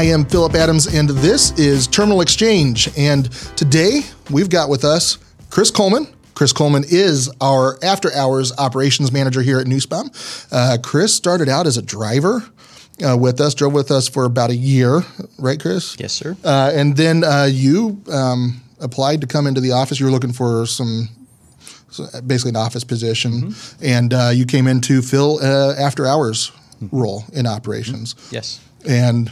I am Philip Adams, and this is Terminal Exchange. And today we've got with us Chris Coleman. Chris Coleman is our after hours operations manager here at Nussbaum. Uh, Chris started out as a driver. Uh, with us, drove with us for about a year, right, Chris? Yes, sir. Uh, and then uh, you um, applied to come into the office. You were looking for some, so basically an office position, and uh, you came in to fill uh, after hours role in operations. Yes. And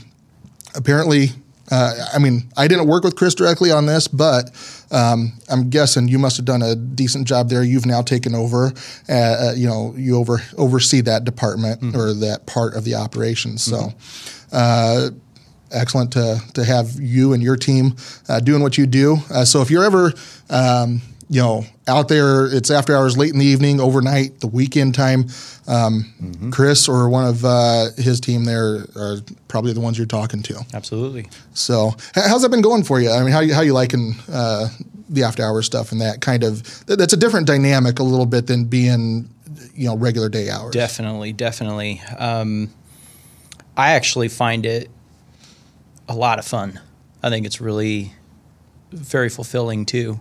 apparently, uh, I mean, I didn't work with Chris directly on this, but um, I'm guessing you must have done a decent job there. You've now taken over, uh, uh, you know, you over oversee that department or that part of the operations. So. Uh, excellent to, to have you and your team uh, doing what you do. Uh, so if you're ever, um, you know, out there, it's after hours, late in the evening, overnight, the weekend time. Um, Chris or one of uh, his team there are probably the ones you're talking to. Absolutely. So how's that been going for you? I mean, how you how you liking uh, the after hours stuff and that kind of? That's a different dynamic a little bit than being, you know, regular day hours. Definitely, definitely. Um, I actually find it a lot of fun. I think it's really very fulfilling too.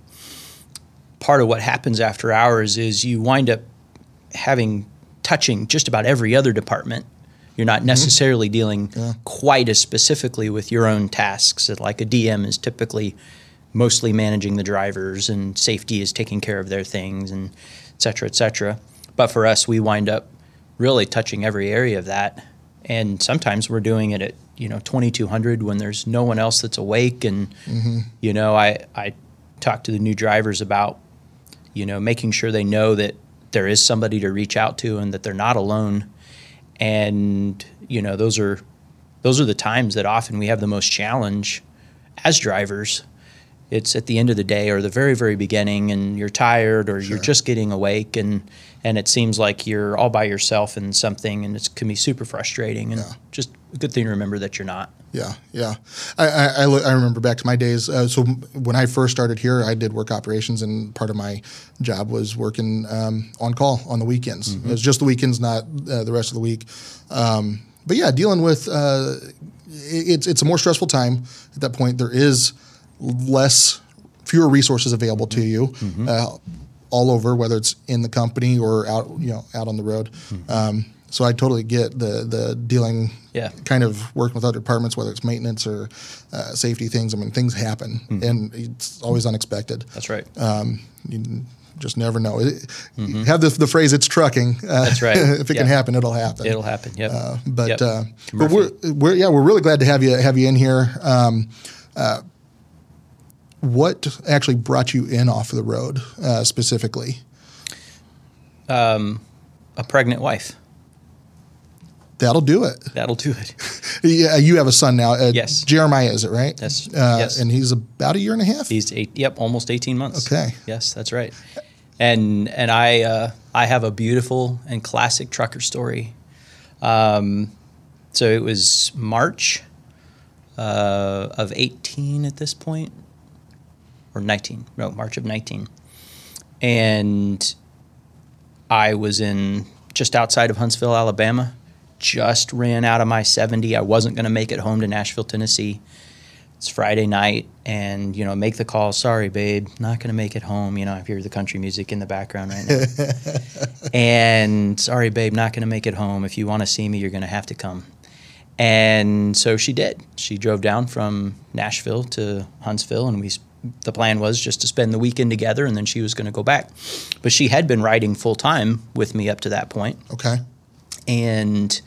Part of what happens after hours is you wind up having touching just about every other department. You're not mm-hmm. necessarily dealing quite as specifically with your own tasks. Like a DM is typically mostly managing the drivers, and safety is taking care of their things, and et cetera, et cetera. But for us, we wind up really touching every area of that. And sometimes we're doing it at you know 2200 when there's no one else that's awake. And mm-hmm. you know, I I talk to the new drivers about you know making sure they know that there is somebody to reach out to and that they're not alone. And you know, those are those are the times that often we have the most challenge as drivers. It's at the end of the day or the very, very beginning, and you're tired or you're just getting awake, and and it seems like you're all by yourself in something, and it can be super frustrating. And just a good thing to remember that you're not. Yeah, yeah. I, I, I, look- I remember back to my days. Uh, so when I first started here, I did work operations, and part of my job was working um, on call on the weekends. It was just the weekends, not uh, the rest of the week. Um, but yeah, dealing with uh, it- it's it's a more stressful time at that point. There is less, fewer resources available to you. Uh, all over, whether it's in the company or out, you know, out on the road. Um, so I totally get the the dealing Yeah. kind of working with other departments, whether it's maintenance or uh, safety things. I mean, things happen, and it's always unexpected. That's right. Um, you just never know. It, you Have the, the phrase "it's trucking." Uh, That's right. if it can happen, it'll happen. It'll happen. Yep. Uh, but Yep. uh, but we're, we're yeah we're really glad to have you have you in here. Um, uh, what actually brought you in off of the road uh, specifically? a pregnant wife. That'll do it. That'll do it. Yeah, you have a son now. Uh, Yes. Jeremiah, is it right? Yes. Uh, Yes. And he's about a year and a half. He's eight. Yep, almost eighteen months. Okay. Yes, that's right. And and I uh, I have a beautiful and classic trucker story. Um, so it was March uh, of eighteen at this point, or nineteen. No, March of nineteen, and I was in just outside of Huntsville, Alabama. Just ran out of my seventy. I wasn't going to make it home to Nashville, Tennessee. It's Friday night and you know make the call. Sorry babe not going to make it home. You know I hear the country music in the background right now. And sorry babe not going to make it home. If you want to see me you're going to have to come. And so she did. She drove down from Nashville to Huntsville and we the plan was just to spend the weekend together and then she was going to go back. But she had been riding full time with me up to that point. Okay. And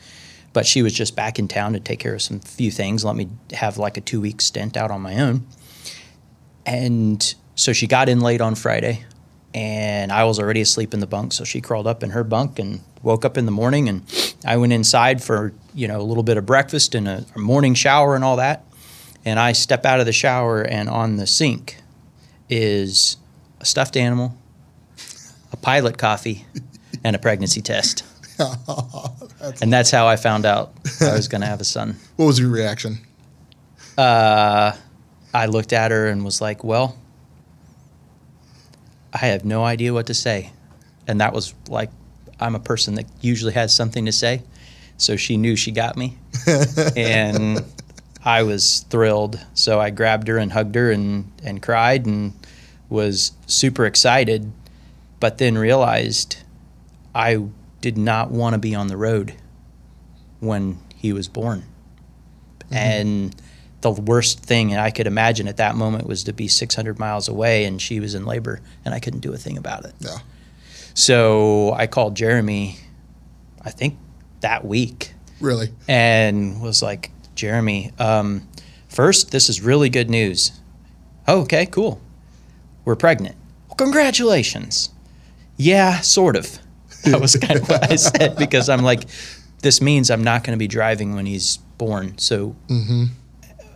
but she was just back in town to take care of some few things let me have like a two week stint out on my own. And so she got in late on friday and i was already asleep in the bunk so she crawled up in her bunk and woke up in the morning and i went inside for you know a little bit of breakfast and a, a morning shower and all that. And i step out of the shower and on the sink is a stuffed animal a pilot coffee and a pregnancy test and that's how I found out I was going to have a son. What was your reaction? Uh, I looked at her and was like, "Well, I have no idea what to say," and that was like, I'm a person that usually has something to say, So she knew she got me. and I was thrilled. So I grabbed her and hugged her and, and cried and was super excited, but then realized I did not want to be on the road when he was born. And the worst thing I could imagine at that moment was to be 600 miles away and she was in labor and I couldn't do a thing about it. Yeah. So I called Jeremy, I think that week, Really. and was like, Jeremy, um, first, this is really good news. Oh, okay, cool. We're pregnant. Well, congratulations. Yeah, sort of. That was kind of what I said because I'm like, this means I'm not going to be driving when he's born. So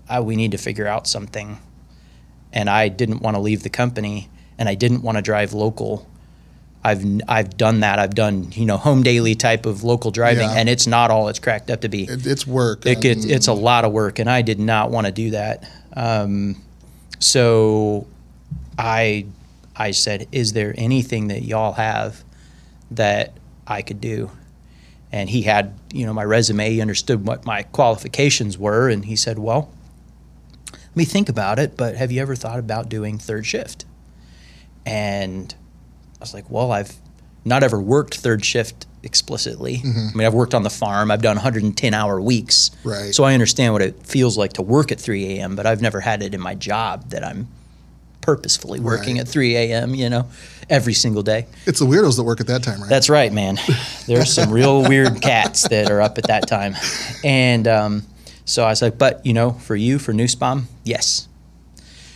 uh, we need to figure out something. And I didn't want to leave the company and I didn't want to drive local. I've I've done that. I've done you know home daily type of local driving, Yeah. and it's not all it's cracked up to be. It, it's work. It gets, and- it's a lot of work, and I did not want to do that. Um, so I I said, "Is there anything that y'all have that I could do?" And he had, you know, my resume. He understood what my qualifications were, and he said, "Well, let me think about it. But have you ever thought about doing third shift?" And I was like, "Well, I've not ever worked third shift explicitly. Mm-hmm. I mean, I've worked on the farm. I've done 110 hour weeks. Right. So I understand what it feels like to work at 3 a.m., but I've never had it in my job that I'm purposefully working Right. at 3 a.m., you know, every single day. It's the weirdos that work at that time, right? That's right, man. There's some real weird cats that are up at that time. And um, so I was like, but, you know, for you, for Nussbaum, yes.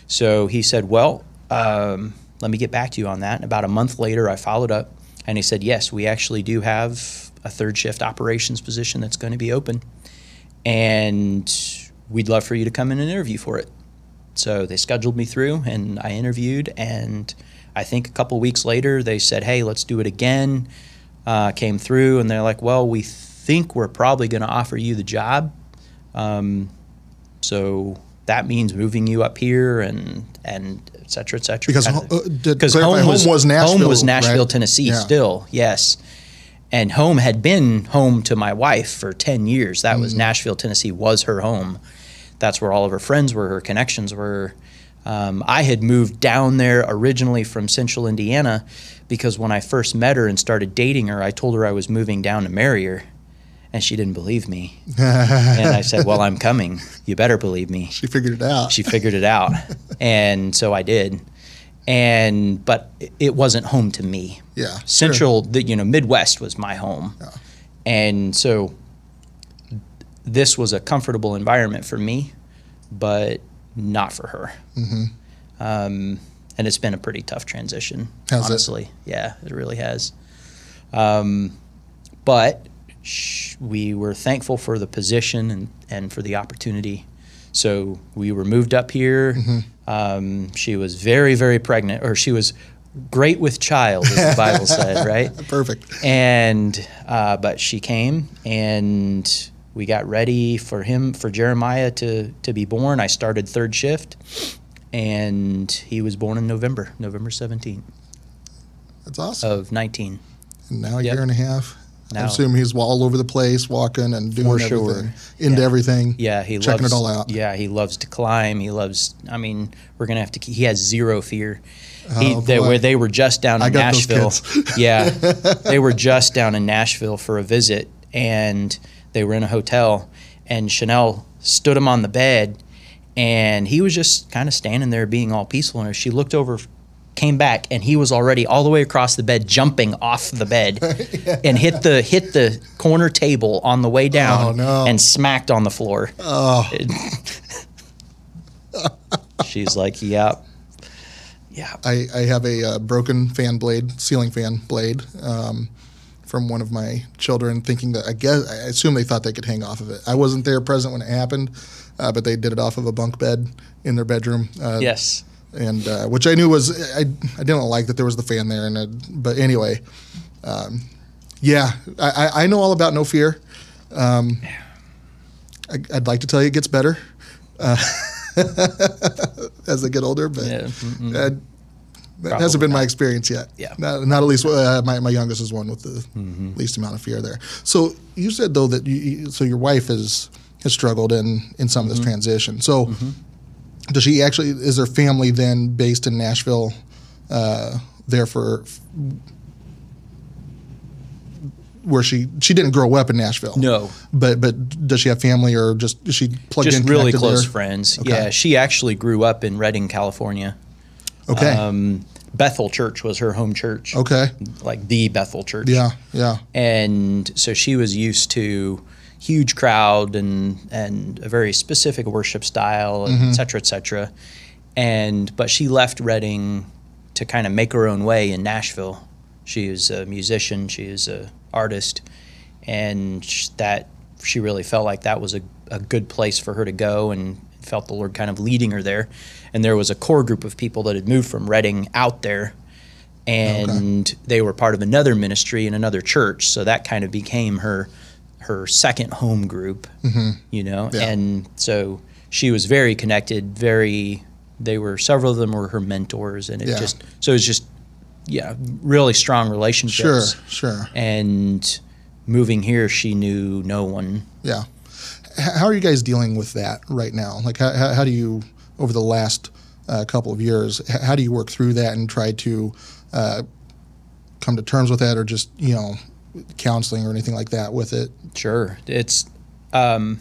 So he said, well, um, let me get back to you on that. And about a month later, I followed up and he said, yes, we actually do have a third shift operations position that's going to be open. And we'd love for you to come in and interview for it. So they scheduled me through and I interviewed. And I think a couple weeks later, they said, hey, let's do it again. Uh, came through and they're like, well, we think we're probably going to offer you the job. Um, so that means moving you up here and, and et cetera, et cetera. Because uh, clarify, home was Home was Nashville, Nashville, right? Tennessee, Yeah. still, yes. And home had been home to my wife for 10 years. That Mm. was Nashville, Tennessee, was her home. That's where all of her friends were, her connections were. Um, I had moved down there originally from central Indiana because when I first met her and started dating her, I told her I was moving down to marry her. And she didn't believe me. and I said, Well, I'm coming. You better believe me She figured it out. she figured it out and so i did and but it- wasn't home to me yeah. sure. central the you know midwest was my home Yeah. and so this was a comfortable environment for me but not for her Mm-hmm. um, and it's been a pretty tough transition Has it? honestly yeah it really has um, but sh- we were thankful for the position and, and for the opportunity so we were moved up here. Mm-hmm. Um, she was very, very pregnant, or she was great with child, as the Bible said, right? Perfect. And uh, but she came, and we got ready for him, for Jeremiah to to be born. I started third shift, and he was born in November, November seventeenth That's awesome. of nineteen. and now a yep. year and a half. I Now- assume he's all over the place, walking and doing For sure. everything, into Yeah. everything. Yeah, he checking loves it all out. Yeah, he loves to climb. He loves. I mean, we're gonna have to. He has zero fear. He, Oh, they, where they were just down I in Nashville. yeah, they were just down in Nashville for a visit, and they were in a hotel, and Chanel stood him on the bed, and he was just kind of standing there being all peaceful. And she looked over, came back, and he was already all the way across the bed, jumping off the bed, and hit the hit the corner table on the way down, Oh, no. and smacked on the floor. Oh, She's like, "Yep, yeah." I, I have a uh, broken fan blade, ceiling fan blade, um, from one of my children, thinking that I guess I assume they thought they could hang off of it. I wasn't there present when it happened, uh, but they did it off of a bunk bed in their bedroom. Uh, Yes. and uh, which I knew was I, I didn't like that there was the fan there, and it, but anyway, um, yeah, I, I- know all about no fear. Um, I, I'd like to tell you it gets better uh, as they get older, but Yeah. mm-mm. That hasn't been Probably my experience yet. Yeah. Not, not at least uh, my, my youngest is one with the Mm-hmm. least amount of fear there. So you said though that you, so your wife is has struggled in in some Mm-hmm. of this transition. So does she actually is her family then based in Nashville? Uh, there for where she she didn't grow up in Nashville. No. But but does she have family or just is she plugged Just in? really close there? friends. Okay. Yeah, she actually grew up in Redding, California. Okay. Um, Bethel Church was her home church. okay. Like the Bethel Church. Yeah. Yeah. and so she was used to huge crowd and and a very specific worship style, et cetera, et cetera. And but she left Redding to kind of make her own way in Nashville. She is a musician. She is a artist, and that she really felt like that was a, a good place for her to go, and felt the Lord kind of leading her there. And there was a core group of people that had moved from Redding out there, and they were part of another ministry in another church. So that kind of became her her second home group, mm-hmm. you know. Yeah. And so she was very connected. Very, they were several of them were her mentors, and it Yeah. just so it was just yeah, really strong relationships. Sure. Sure. And moving here, she knew no one. Yeah. How are you guys dealing with that right now? Like, how, how do you, over the last uh, couple of years, h- how do you work through that and try to uh, come to terms with that or just, you know, counseling or anything like that with it? Sure, it's um,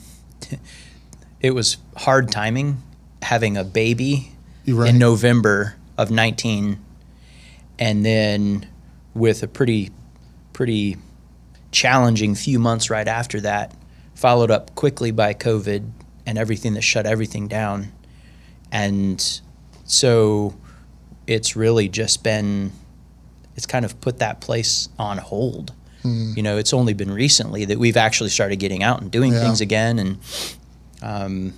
it was hard timing having a baby right. in November of 19 and then with a pretty pretty challenging few months right after that followed up quickly by covid and everything that shut everything down and so it's really just been it's kind of put that place on hold you know it's only been recently that we've actually started getting out and doing Yeah. things again and um,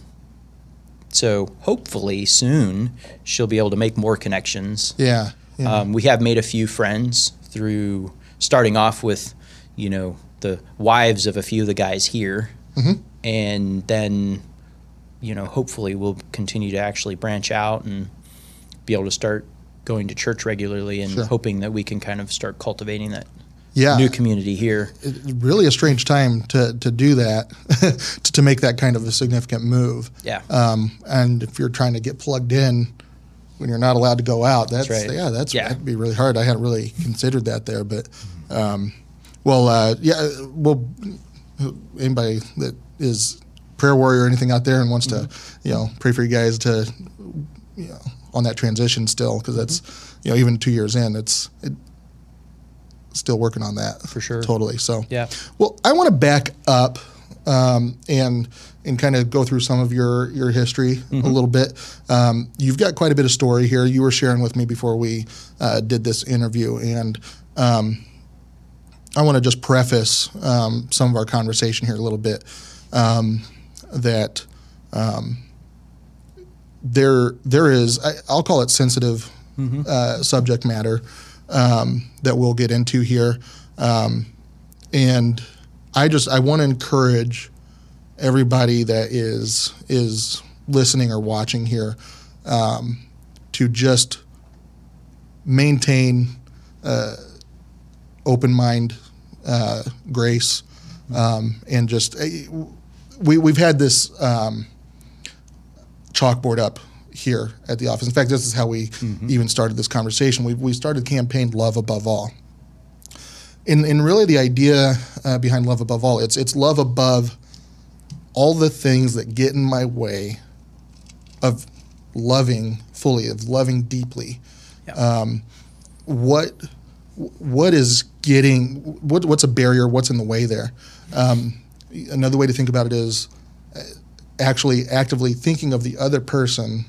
so hopefully soon she'll be able to make more connections Yeah. yeah. um, we have made a few friends through starting off with, you know, the wives of a few of the guys here, Mhm. and then, you know, hopefully we'll continue to actually branch out and be able to start going to church regularly and Sure. hoping that we can kind of start cultivating that yeah. new community here. It- really a strange time to, to do that, to, to make that kind of a significant move. Yeah. Um, and if you're trying to get plugged in when you're not allowed to go out, that's, right. yeah, that's Yeah. that'd be really hard. I hadn't really considered that there, but um, well, uh, yeah, well, anybody that is prayer warrior or anything out there and wants to, you know, pray for you guys to, you know, on that transition still because that's, you know, even two years in, it's it, still working on that For sure. totally. So Yeah. well, I want to back up um, and and kind of go through some of your your history a little bit. Um, you've got quite a bit of story here. You were sharing with me before we uh, did this interview, and um, I want to just preface um, some of our conversation here a little bit. Um, that um, there there is I, I'll call it sensitive uh, subject matter um, that we'll get into here, um, and I just I want to encourage everybody that is is listening or watching here um, to just maintain uh, open mind, uh, grace, um, and just uh, we we've had this um, chalkboard up here at the office. In fact, this is how we even started this conversation. We we started the campaign "Love Above All." And, and really, the idea uh, behind love above all it's it's love above all the things that get in my way of loving fully, of loving deeply. Yeah. Um, what what is getting what what's a barrier? What's in the way there? Um, another way to think about it is uh, actually actively thinking of the other person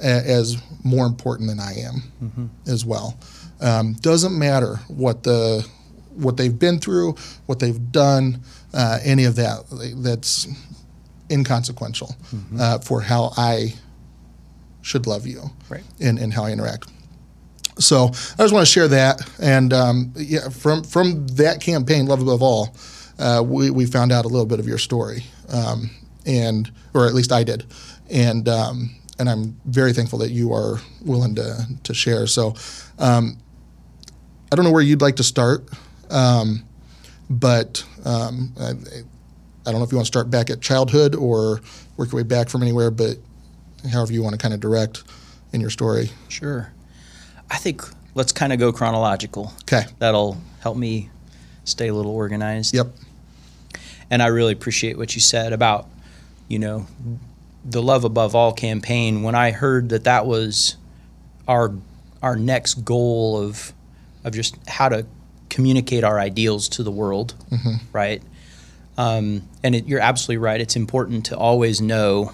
a- as more important than I am as well. Um, doesn't matter what the what they've been through, what they've done, uh, any of that. That's inconsequential uh, for how I should love you Right. and, and how I interact. So I just want to share that, and um, yeah, from from that campaign, love above all, uh, we we found out a little bit of your story, um, and or at least I did, and um, and I'm very thankful that you are willing to to share. So, um, I don't know where you'd like to start, um, but um, I, I don't know if you want to start back at childhood or work your way back from anywhere, but however you want to kind of direct in your story. Sure. I think let's kind of go chronological. Okay. That'll help me stay a little organized. Yep. And I really appreciate what you said about, you know, the Love Above All campaign. When I heard that that was our our next goal of of just how to communicate our ideals to the world, right? Um, and it, you're absolutely right. It's important to always know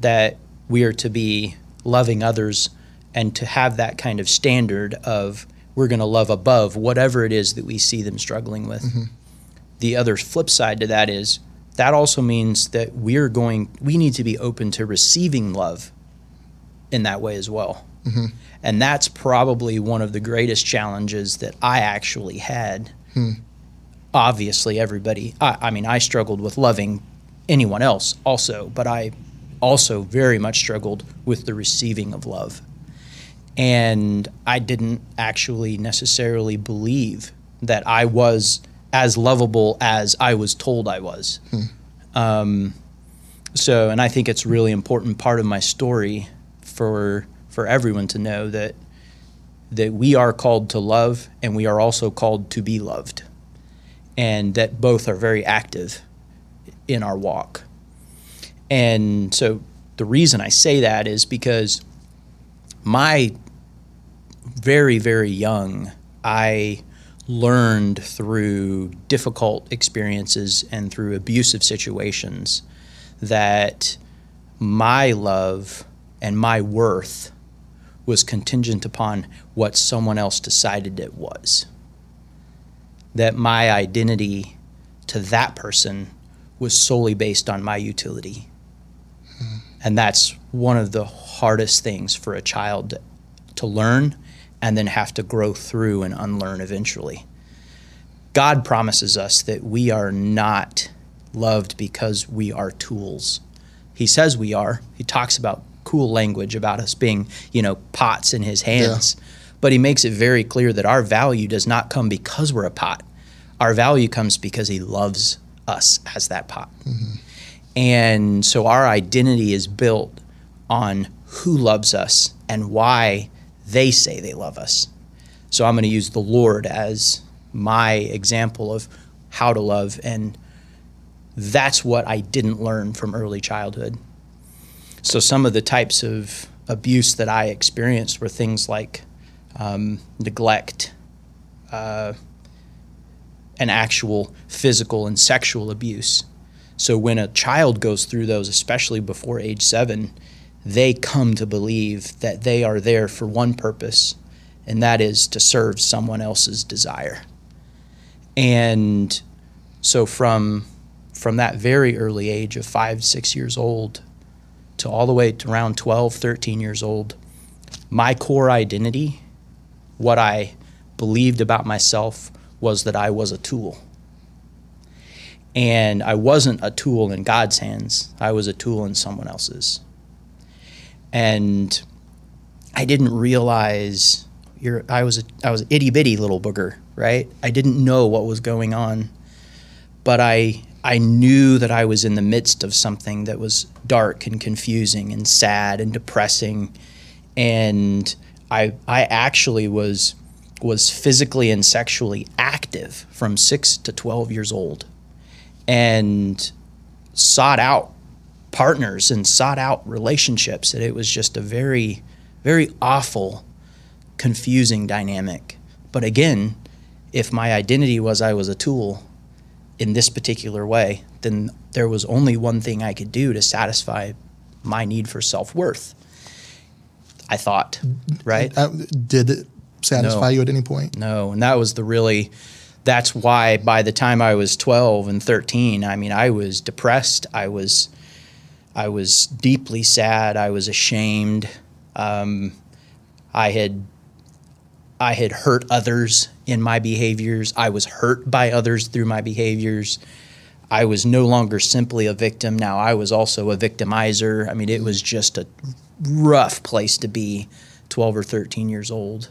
that we are to be loving others and to have that kind of standard of we're going to love above whatever it is that we see them struggling with. The other flip side to that is that also means that we're going we need to be open to receiving love in that way as well. Mm-hmm. And that's probably one of the greatest challenges that I actually had. Hmm. Obviously, everybody, I, I mean, I struggled with loving anyone else also, but I also very much struggled with the receiving of love. And I didn't actually necessarily believe that I was as lovable as I was told I was. Um, so, and I think it's a really important part of my story for for everyone to know that that we are called to love and we are also called to be loved, and that both are very active in our walk. And so, the reason I say that is because my very very young, I learned through difficult experiences and through abusive situations that my love and my worth was contingent upon what someone else decided it was. That my identity to that person was solely based on my utility. Hmm. And that's one of the hardest things for a child to, to learn and then have to grow through and unlearn eventually. God promises us that we are not loved because we are tools. He says we are. He talks about cool language about us being, you know, pots in his hands. But he makes it very clear that our value does not come because we're a pot. Our value comes because he loves us as that pot. Mm-hmm. And so our identity is built on who loves us and why they say they love us. So I'm going to use the Lord as my example of how to love. And that's what I didn't learn from early childhood. So some of the types of abuse that I experienced were things like um, neglect, uh, and actual physical and sexual abuse. So when a child goes through those, especially before age seven, they come to believe that they are there for one purpose, and that is to serve someone else's desire. And so from from that very early age of five, six years old to all the way to around 12, 13 years old, my core identity, what I believed about myself, was that I was a tool. And I wasn't a tool in God's hands, I was a tool in someone else's. And I didn't realize you're, I was a, I was itty bitty little booger, right? I didn't know what was going on, but I I knew that I was in the midst of something that was dark and confusing and sad and depressing, and I I actually was was physically and sexually active from six to twelve years old, and sought out partners and sought out relationships, and it was just a very very awful confusing dynamic. But again, if my identity was I was a tool in this particular way, then there was only one thing I could do to satisfy my need for self worth. I thought, right? Uh, did it satisfy No. you at any point? No, and that was the really that's why by the time I was 12 and 13, I mean, I was depressed. I was I was deeply sad. I was ashamed. Um, I had I had hurt others in my behaviors. I was hurt by others through my behaviors. I was no longer simply a victim. Now I was also a victimizer. I mean, it was just a rough place to be 12 or 13 years old.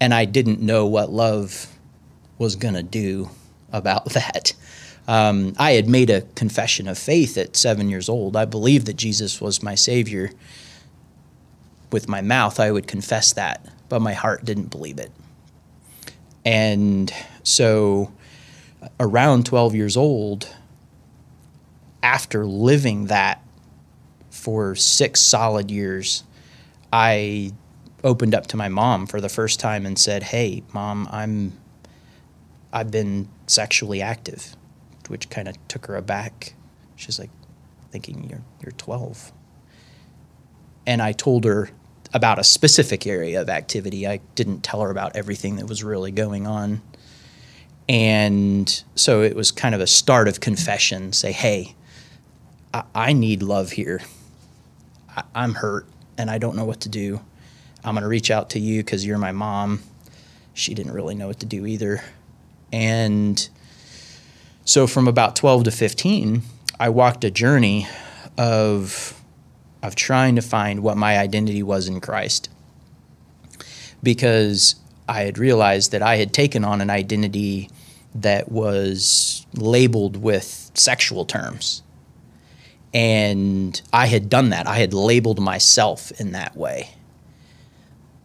And I didn't know what love was going to do about that. Um, I had made a confession of faith at seven years old. I believed that Jesus was my Savior. With my mouth, I would confess that, but my heart didn't believe it. And so, around 12 years old, after living that for six solid years, I opened up to my mom for the first time and said, "Hey, mom, I'm I've been sexually active," which kind of took her aback. She's like, "Thinking you're you're 12." And I told her about a specific area of activity. I didn't tell her about everything that was really going on. And so it was kind of a start of confession. Say, "Hey, I, I need love here. I, I'm hurt and I don't know what to do." I'm going to reach out to you because you're my mom. She didn't really know what to do either. And so from about 12 to 15, I walked a journey of of trying to find what my identity was in Christ. Because I had realized that I had taken on an identity that was labeled with sexual terms. And I had done that. I had labeled myself in that way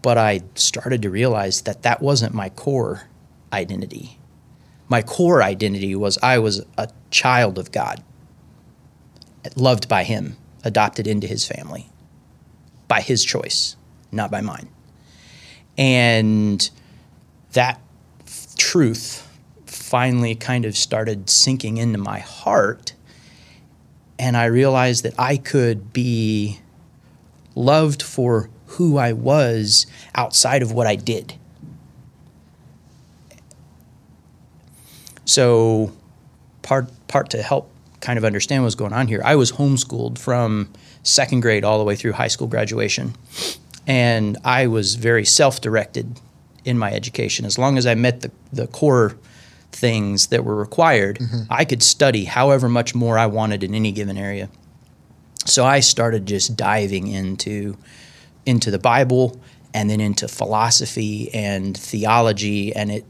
but I started to realize that that wasn't my core identity. My core identity was I was a child of God, loved by Him, adopted into His family by His choice, not by mine. And that f- truth finally kind of started sinking into my heart. And I realized that I could be loved for who I was outside of what I did. So, part part to help kind of understand what's going on here, I was homeschooled from second grade all the way through high school graduation, and I was very self-directed in my education. As long as I met the the core things that were required, mm-hmm. I could study however much more I wanted in any given area. So I started just diving into into the Bible and then into philosophy and theology and it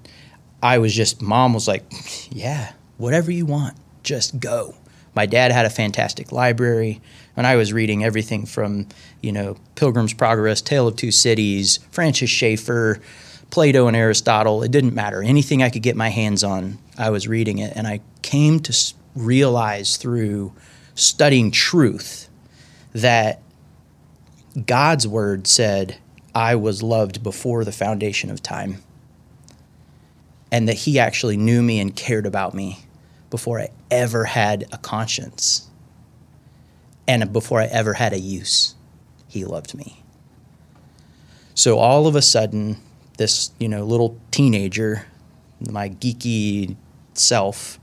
I was just mom was like, "Yeah, whatever you want, just go." My dad had a fantastic library and I was reading everything from, you know, Pilgrim's Progress, Tale of Two Cities, Francis Schaeffer, Plato and Aristotle. It didn't matter. Anything I could get my hands on, I was reading it. And I came to realize through studying truth that God's word said, I was loved before the foundation of time. And that he actually knew me and cared about me before I ever had a conscience. And before I ever had a use, he loved me. So all of a sudden, this, you know, little teenager, my geeky self,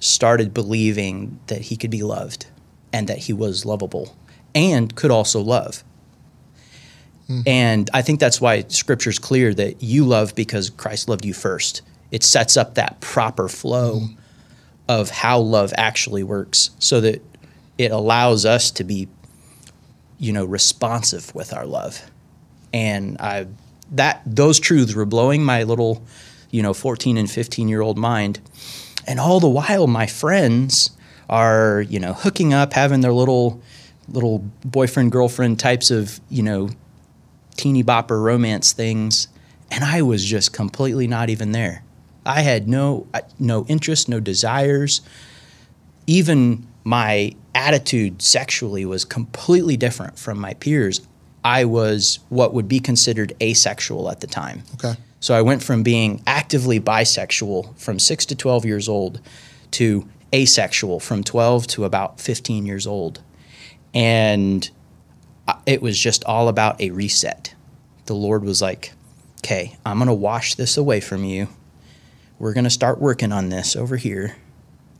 started believing that he could be loved and that he was lovable and could also love. Mm-hmm. And I think that's why scripture is clear that you love because Christ loved you first. It sets up that proper flow mm-hmm. of how love actually works so that it allows us to be you know responsive with our love. And I that those truths were blowing my little you know 14 and 15 year old mind. And all the while my friends are, you know, hooking up, having their little little boyfriend girlfriend types of you know teeny bopper romance things and i was just completely not even there. I had no no interest no desires. Even my attitude sexually was completely different from my peers. I was what would be considered asexual at the time. Okay. So i went from being actively bisexual from 6 to 12 years old to asexual from 12 to about 15 years old. And it was just all about a reset. The Lord was like, okay, I'm going to wash this away from you. We're going to start working on this over here.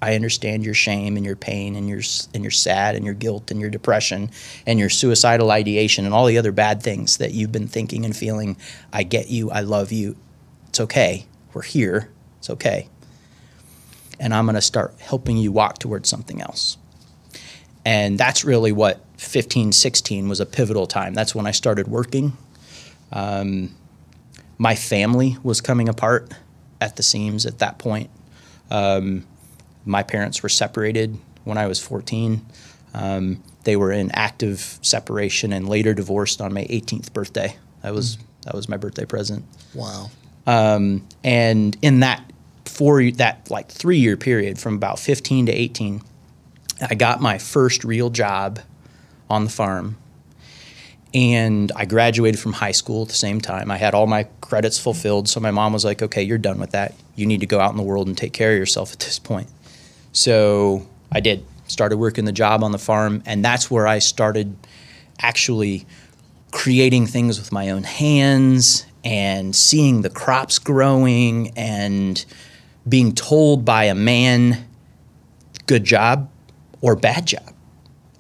I understand your shame and your pain and your and your sad and your guilt and your depression and your suicidal ideation and all the other bad things that you've been thinking and feeling. I get you. I love you. It's okay. We're here. It's okay. And I'm going to start helping you walk towards something else. And that's really what 15, 16 was a pivotal time. That's when I started working. Um, my family was coming apart at the seams at that point. Um, my parents were separated when I was 14. Um, they were in active separation and later divorced on my 18th birthday. That was that was my birthday present. Wow. Um, and in that four that like three year period from about 15 to 18, I got my first real job on the farm. And I graduated from high school at the same time. I had all my credits fulfilled. So my mom was like, okay, you're done with that. You need to go out in the world and take care of yourself at this point. So I did. Started working the job on the farm. And that's where I started actually creating things with my own hands and seeing the crops growing and being told by a man, good job or bad job.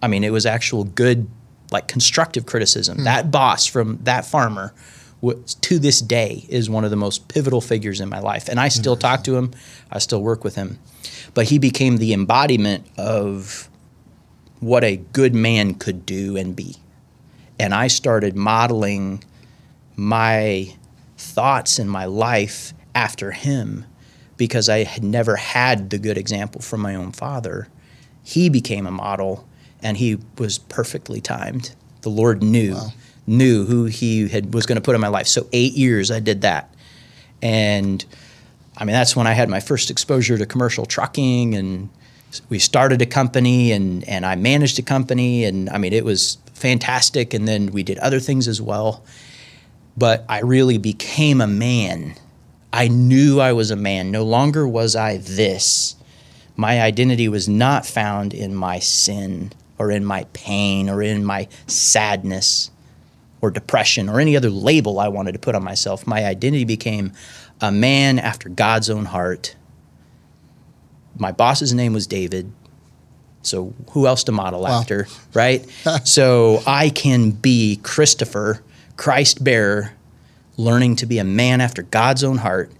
I mean, it was actual good, like constructive criticism. Hmm. That boss from that farmer, was, to this day, is one of the most pivotal figures in my life. And I still talk to him, I still work with him. But he became the embodiment of what a good man could do and be. And I started modeling my thoughts in my life after him because I had never had the good example from my own father. He became a model and he was perfectly timed. The Lord knew Wow. knew who he had was going to put in my life. So 8 years I did that. And I mean that's when I had my first exposure to commercial trucking and we started a company and and I managed a company and I mean it was fantastic and then we did other things as well but I really became a man. I knew I was a man. No longer was I this. My identity was not found in my sin or in my pain or in my sadness or depression or any other label I wanted to put on myself. My identity became a man after God's own heart. My boss's name was David. So who else to model after, right? so I can be Christopher, Christ bearer, learning to be a man after God's own heart,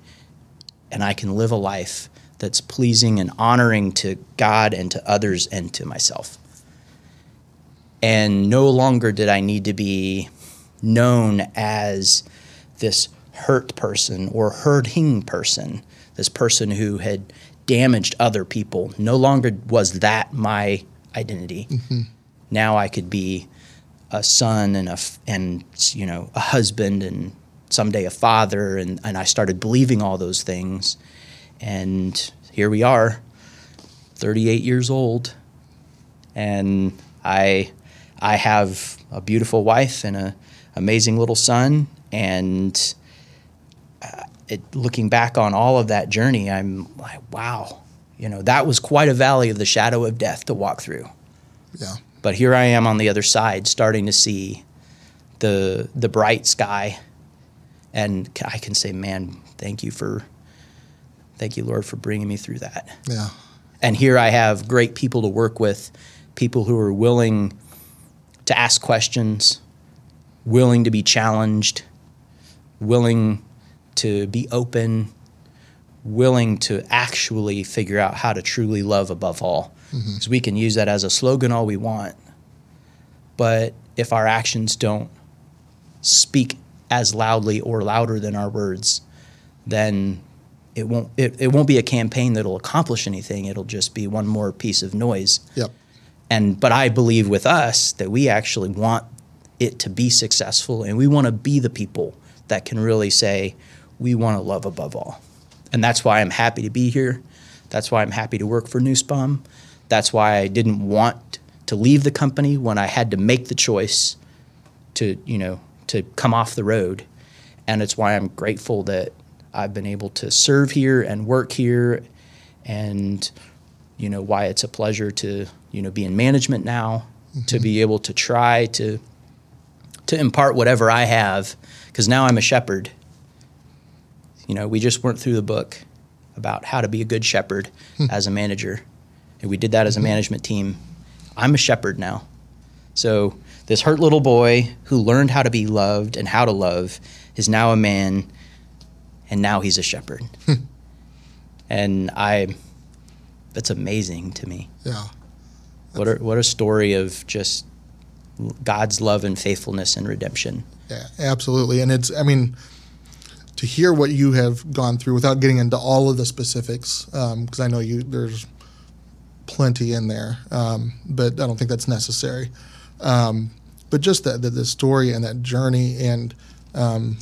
and I can live a life that's pleasing and honoring to God and to others and to myself. And no longer did I need to be known as this hurt person or hurting person, this person who had damaged other people. No longer was that my identity. Mm-hmm. Now I could be a son and a and you know a husband and someday a father and and I started believing all those things and here we are 38 years old and I I have a beautiful wife and a amazing little son and uh, it, looking back on all of that journey I'm like wow you know that was quite a valley of the shadow of death to walk through Yeah. but here I am on the other side, starting to see the the bright sky, and I can say, "Man, thank you for, thank you, Lord, for bringing me through that." Yeah. And here I have great people to work with, people who are willing to ask questions, willing to be challenged, willing to be open, willing to actually figure out how to truly love above all. Mm-hmm. Because we can use that as a slogan all we want. But if our actions don't speak as loudly or louder than our words, then it won't it, it won't be a campaign that'll accomplish anything. It'll just be one more piece of noise Yep. And but I believe with us that we actually want it to be successful and we want to be the people that can really say we want to love above all. And that's why I'm happy to be here. That's why I'm happy to work for Nussbaum. That's why I didn't want to leave the company when I had to make the choice to, you know, to come off the road. And it's why I'm grateful that I've been able to serve here and work here and you know why it's a pleasure to you know be in management now to be able to try to to impart whatever I have because now I'm a shepherd. You know, we just went through the book about how to be a good shepherd hmm. as a manager, and we did that as a hmm. management team. I'm a shepherd now. So this hurt little boy who learned how to be loved and how to love is now a man, and now he's a shepherd. Hmm. and I, that's amazing to me. Yeah. What a, what a story of just God's love and faithfulness and redemption. Yeah, absolutely. And it's, I mean, to hear what you have gone through without getting into all of the specifics, because I know you there's plenty in there, um, but I don't think that's necessary. Um, but just that the, the story and that journey and um,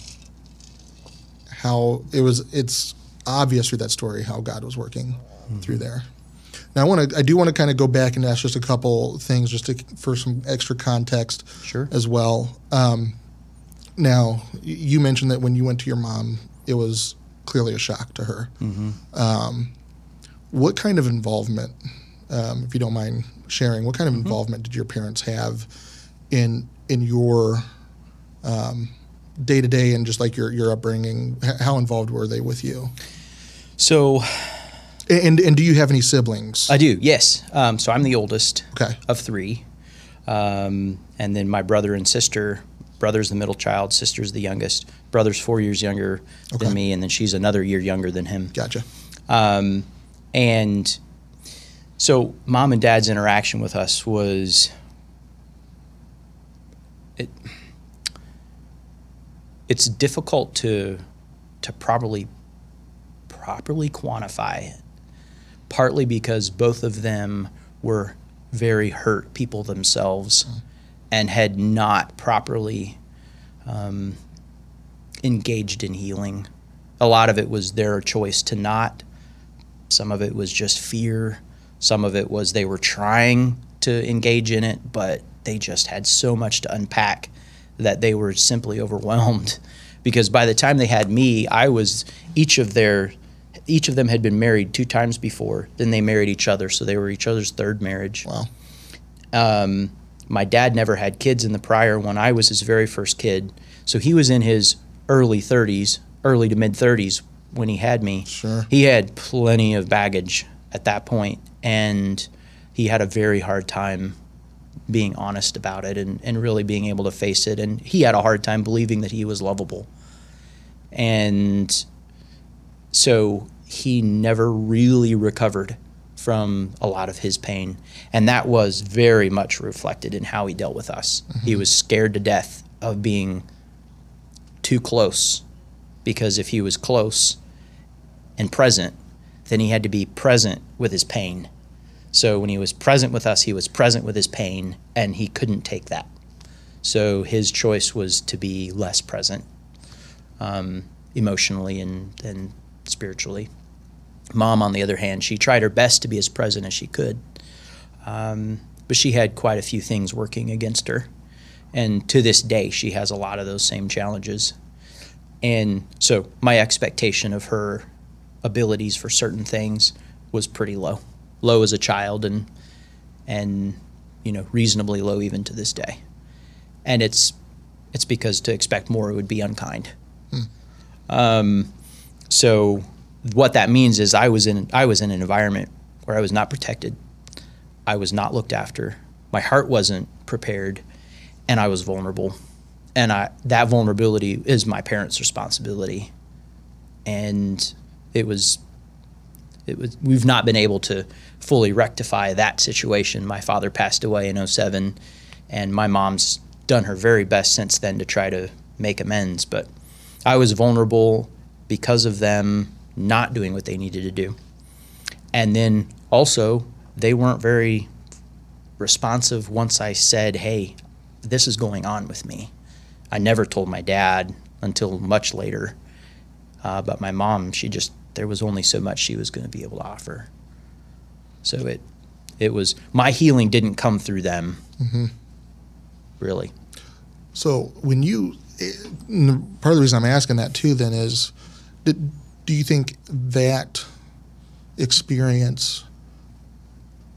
how it was, it's obvious through that story how God was working through there. Now I want to, I do want to kind of go back and ask just a couple things, just to, for some extra context, Sure. as well. Um, now, you mentioned that when you went to your mom, it was clearly a shock to her. Um, what kind of involvement, um, if you don't mind sharing, what kind of involvement did your parents have in in your day to day and just like your your upbringing? How involved were they with you? So And and do you have any siblings? I do, yes. Um, so I'm the oldest Okay. of three. Um, and then my brother and sister, brother's the middle child, sister's the youngest. Brother's four years younger Okay. than me, and then she's another year younger than him. Gotcha. Um, and so mom and dad's interaction with us was it it's difficult to to properly properly quantify partly because both of them were very hurt people themselves and had not properly um, engaged in healing a lot of it was their choice to not some of it was just fear. Some of it was they were trying to engage in it, but they just had so much to unpack that they were simply overwhelmed. Because by the time they had me, I was each of their each of them had been married two times before. Then they married each other, so they were each other's third marriage. Wow. Um, my dad never had kids in the prior one. I was his very first kid, so he was in his early 30s, early to mid 30s when he had me. Sure. He had plenty of baggage at that point, and he had a very hard time being honest about it and, and really being able to face it. And he had a hard time believing that he was lovable. And so he never really recovered from a lot of his pain. And that was very much reflected in how he dealt with us. He was scared to death of being too close because if he was close and present, then he had to be present with his pain. So when he was present with us, he was present with his pain, and he couldn't take that. So his choice was to be less present um, emotionally and, and spiritually. Mom, on the other hand, she tried her best to be as present as she could, um, but she had quite a few things working against her. And to this day, she has a lot of those same challenges. And so my expectation of her abilities for certain things was pretty low, low as a child, and and you know reasonably low even to this day. And it's it's because to expect more would be unkind. Um, so what that means is I was in I was in an environment where I was not protected, I was not looked after, my heart wasn't prepared, and I was vulnerable. And I that vulnerability is my parents' responsibility. And it was it was we've not been able to fully rectify that situation. My father passed away in 07 and my mom's done her very best since then to try to make amends, but I was vulnerable because of them not doing what they needed to do. And then also, they weren't very responsive once I said, hey, this is going on with me. I never told my dad until much later. Uh, but my mom, she just, there was only so much she was going to be able to offer. So it, it was, my healing didn't come through them, really. So when you, part of the reason I'm asking that too, then is, did, do you think that experience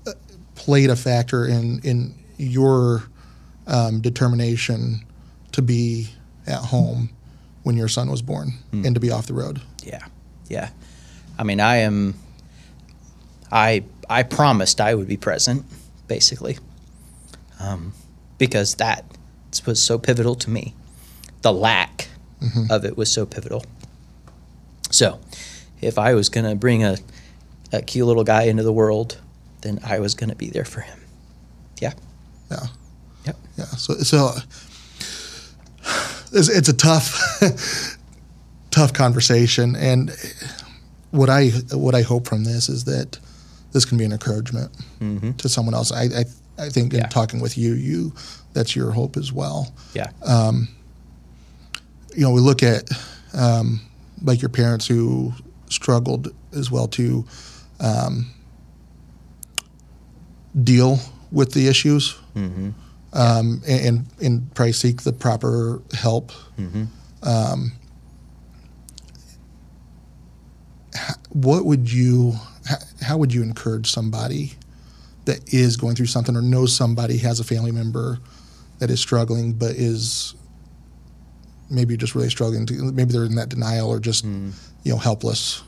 uh, played a factor in in your um, determination to be at home when your son was born and to be off the road? Yeah, yeah. I mean, I am. I I promised I would be present, basically, um, because that was so pivotal to me. The lack of it was so pivotal. So, if I was going to bring a a cute little guy into the world, then I was going to be there for him. Yeah. Yeah. Yep. Yeah. So so it's, it's a tough tough conversation, and what I what I hope from this is that this can be an encouragement to someone else. I I, I think Yeah. in talking with you, you that's your hope as well. Yeah. Um, you know, we look at um, like your parents who struggled as well to um, deal with the issues um, and, and and probably seek the proper help. Um, what would you? How would you encourage somebody that is going through something or knows somebody has a family member that is struggling but is maybe just really struggling to maybe they're in that denial or just you know helpless.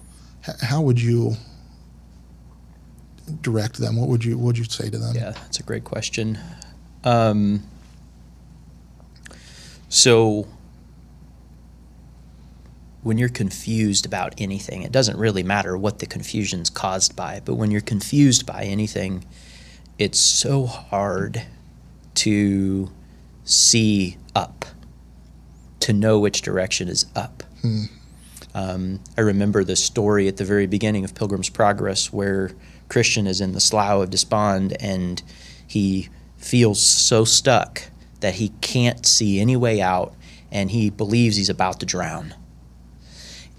H- how would you direct them? What would you what would you say to them? Yeah, that's a great question. Um, so, when you're confused about anything, it doesn't really matter what the confusion's caused by, but when you're confused by anything, it's so hard to see up, to know which direction is up. Um, I remember the story at the very beginning of Pilgrim's Progress where Christian is in the slough of despond and he feels so stuck that he can't see any way out and he believes he's about to drown.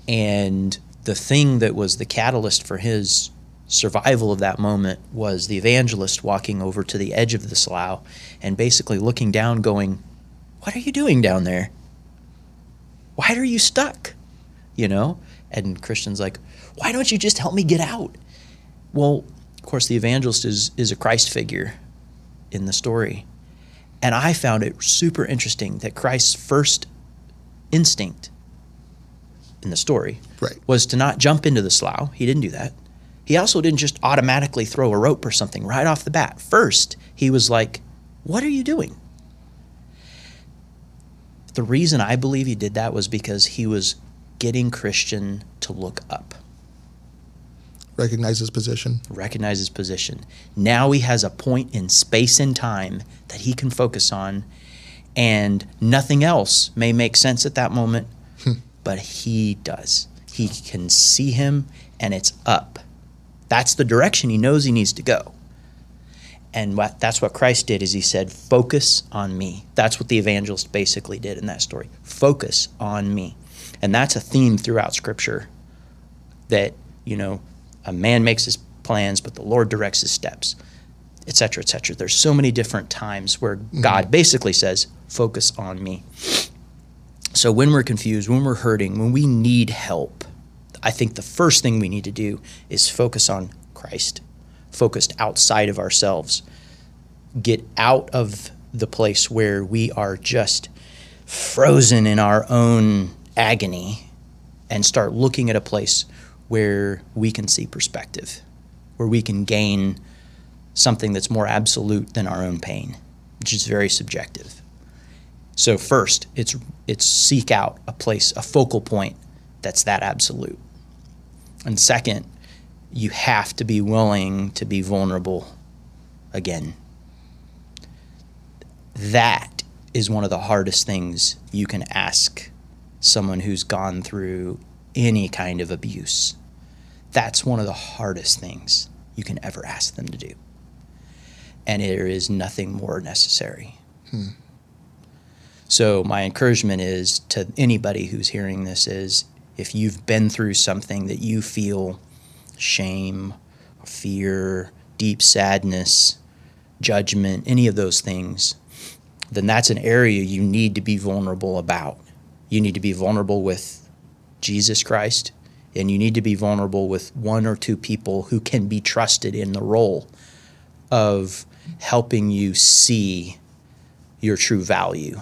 And the thing that was the catalyst for his survival of that moment was the evangelist walking over to the edge of the slough and basically looking down, going, What are you doing down there? Why are you stuck? You know? And Christian's like, Why don't you just help me get out? Well, of course, the evangelist is, is a Christ figure in the story. And I found it super interesting that Christ's first instinct in the story Right. was to not jump into the slough. He didn't do that. He also didn't just automatically throw a rope or something right off the bat. First, he was like, What are you doing? The reason I believe he did that was because he was getting Christian to look up, recognize his position recognize his position. Now he has a point in space and time that he can focus on, and nothing else may make sense at that moment, hmm. but he does. He can see him, and it's up. That's the direction he knows he needs to go. And what, that's what Christ did is he said, focus on me. That's what the evangelist basically did in that story. Focus on me. And that's a theme throughout scripture that, you know, a man makes his plans, but the Lord directs his steps, etc cetera, et cetera. There's so many different times where mm-hmm. God basically says, focus on me. So when we're confused, when we're hurting, when we need help, I think the first thing we need to do is focus on Christ, focused outside of ourselves. Get out of the place where we are just frozen in our own agony and start looking at a place where we can see perspective, where we can gain something that's more absolute than our own pain, which is very subjective. So first, it's it's seek out a place, a focal point that's that absolute. And second, you have to be willing to be vulnerable again. That is one of the hardest things you can ask someone who's gone through any kind of abuse. That's one of the hardest things you can ever ask them to do. And there is nothing more necessary. Hmm. So my encouragement is to anybody who's hearing this is if you've been through something that you feel shame, fear, deep sadness, judgment, any of those things, then that's an area you need to be vulnerable about. You need to be vulnerable with Jesus Christ, and you need to be vulnerable with one or two people who can be trusted in the role of helping you see your true value.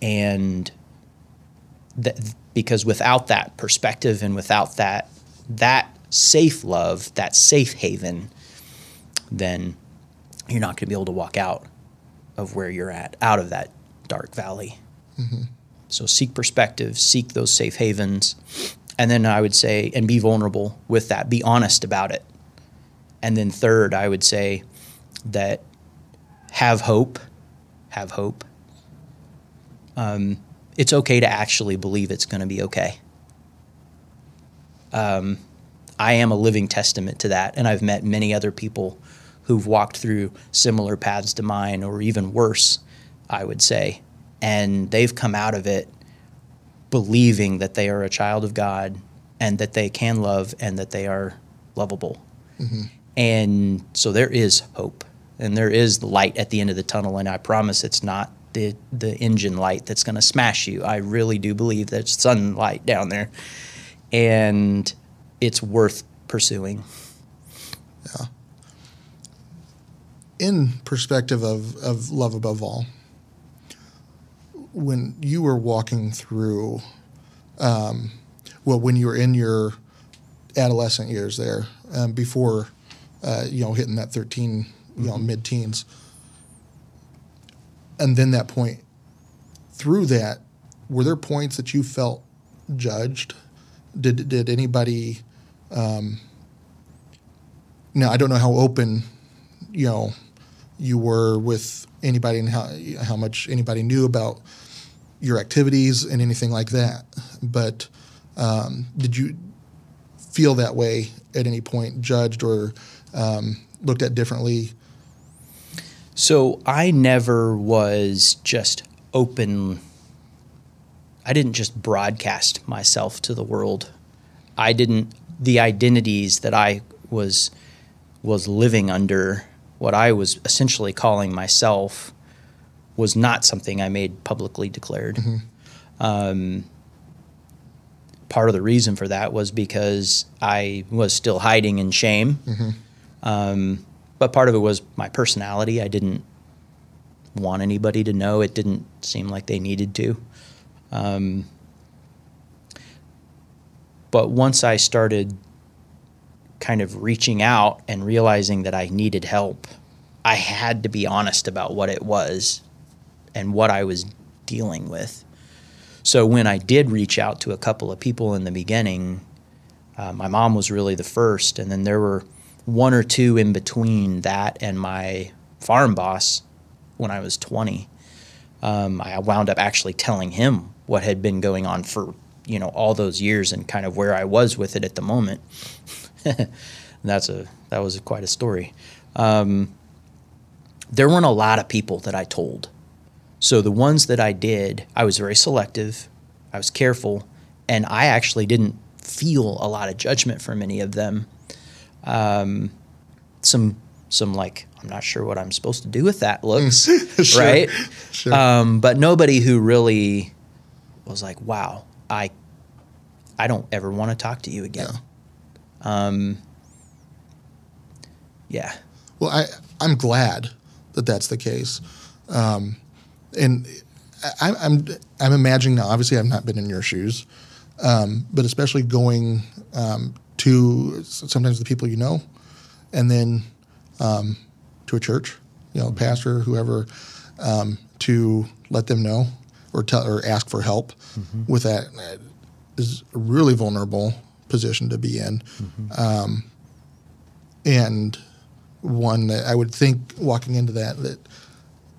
And that, because without that perspective and without that that safe love, that safe haven, then you're not going to be able to walk out of where you're at, out of that dark valley. So seek perspective, seek those safe havens, and then I would say, and be vulnerable with that. Be honest about it. And then third, I would say that have hope have hope. Um, it's okay to actually believe it's going to be okay. Um, I am a living testament to that, and I've met many other people who've walked through similar paths to mine, or even worse, I would say, and they've come out of it believing that they are a child of God and that they can love and that they are lovable. And so there is hope and there is light at the end of the tunnel. And I promise it's not the, the engine light that's going to smash you. I really do believe there's sunlight down there and it's worth pursuing. Yeah. in perspective of, of love above all, when you were walking through, um, well, when you were in your adolescent years there, um, before, uh, you know, hitting that 13, you know, mid teens, and then that point, through that, were there points that you felt judged? Did, did anybody, um, now I don't know how open you know you were with anybody and how how much anybody knew about your activities and anything like that. But um, did you feel that way at any point, judged or um, looked at differently? So I never was just open. I didn't just broadcast myself to the world. I didn't the identities that I was was living under what I was essentially calling myself was not something I made publicly declared. Um, part of the reason for that was because I was still hiding in shame. Um, but part of it was my personality. I didn't want anybody to know. It didn't seem like they needed to. Um, but once I started kind of reaching out and realizing that I needed help, I had to be honest about what it was and what I was dealing with. So when I did reach out to a couple of people in the beginning, uh, my mom was really the first, and then there were one or two in between that and my farm boss when I was 20. Um, I wound up actually telling him what had been going on for you know all those years and kind of where I was with it at the moment. that's a that was quite a story. Um, there weren't a lot of people that I told. So the ones that I did, I was very selective, I was careful, and I actually didn't feel a lot of judgment from any of them. Um, some some like I'm not sure what I'm supposed to do with that looks, Sure, right? sure. Um, but nobody who really was like, "Wow, I I don't ever want to talk to you again." Um, yeah. Well, I I'm glad that that's the case, um, and I, I'm I'm imagining now. Obviously, I've not been in your shoes, um, but especially going um, to sometimes the people you know, and then um, to a church, you know, pastor, whoever, um, to let them know or tell or ask for help with that uh, is a really vulnerable position to be in, um, and one that I would think walking into that that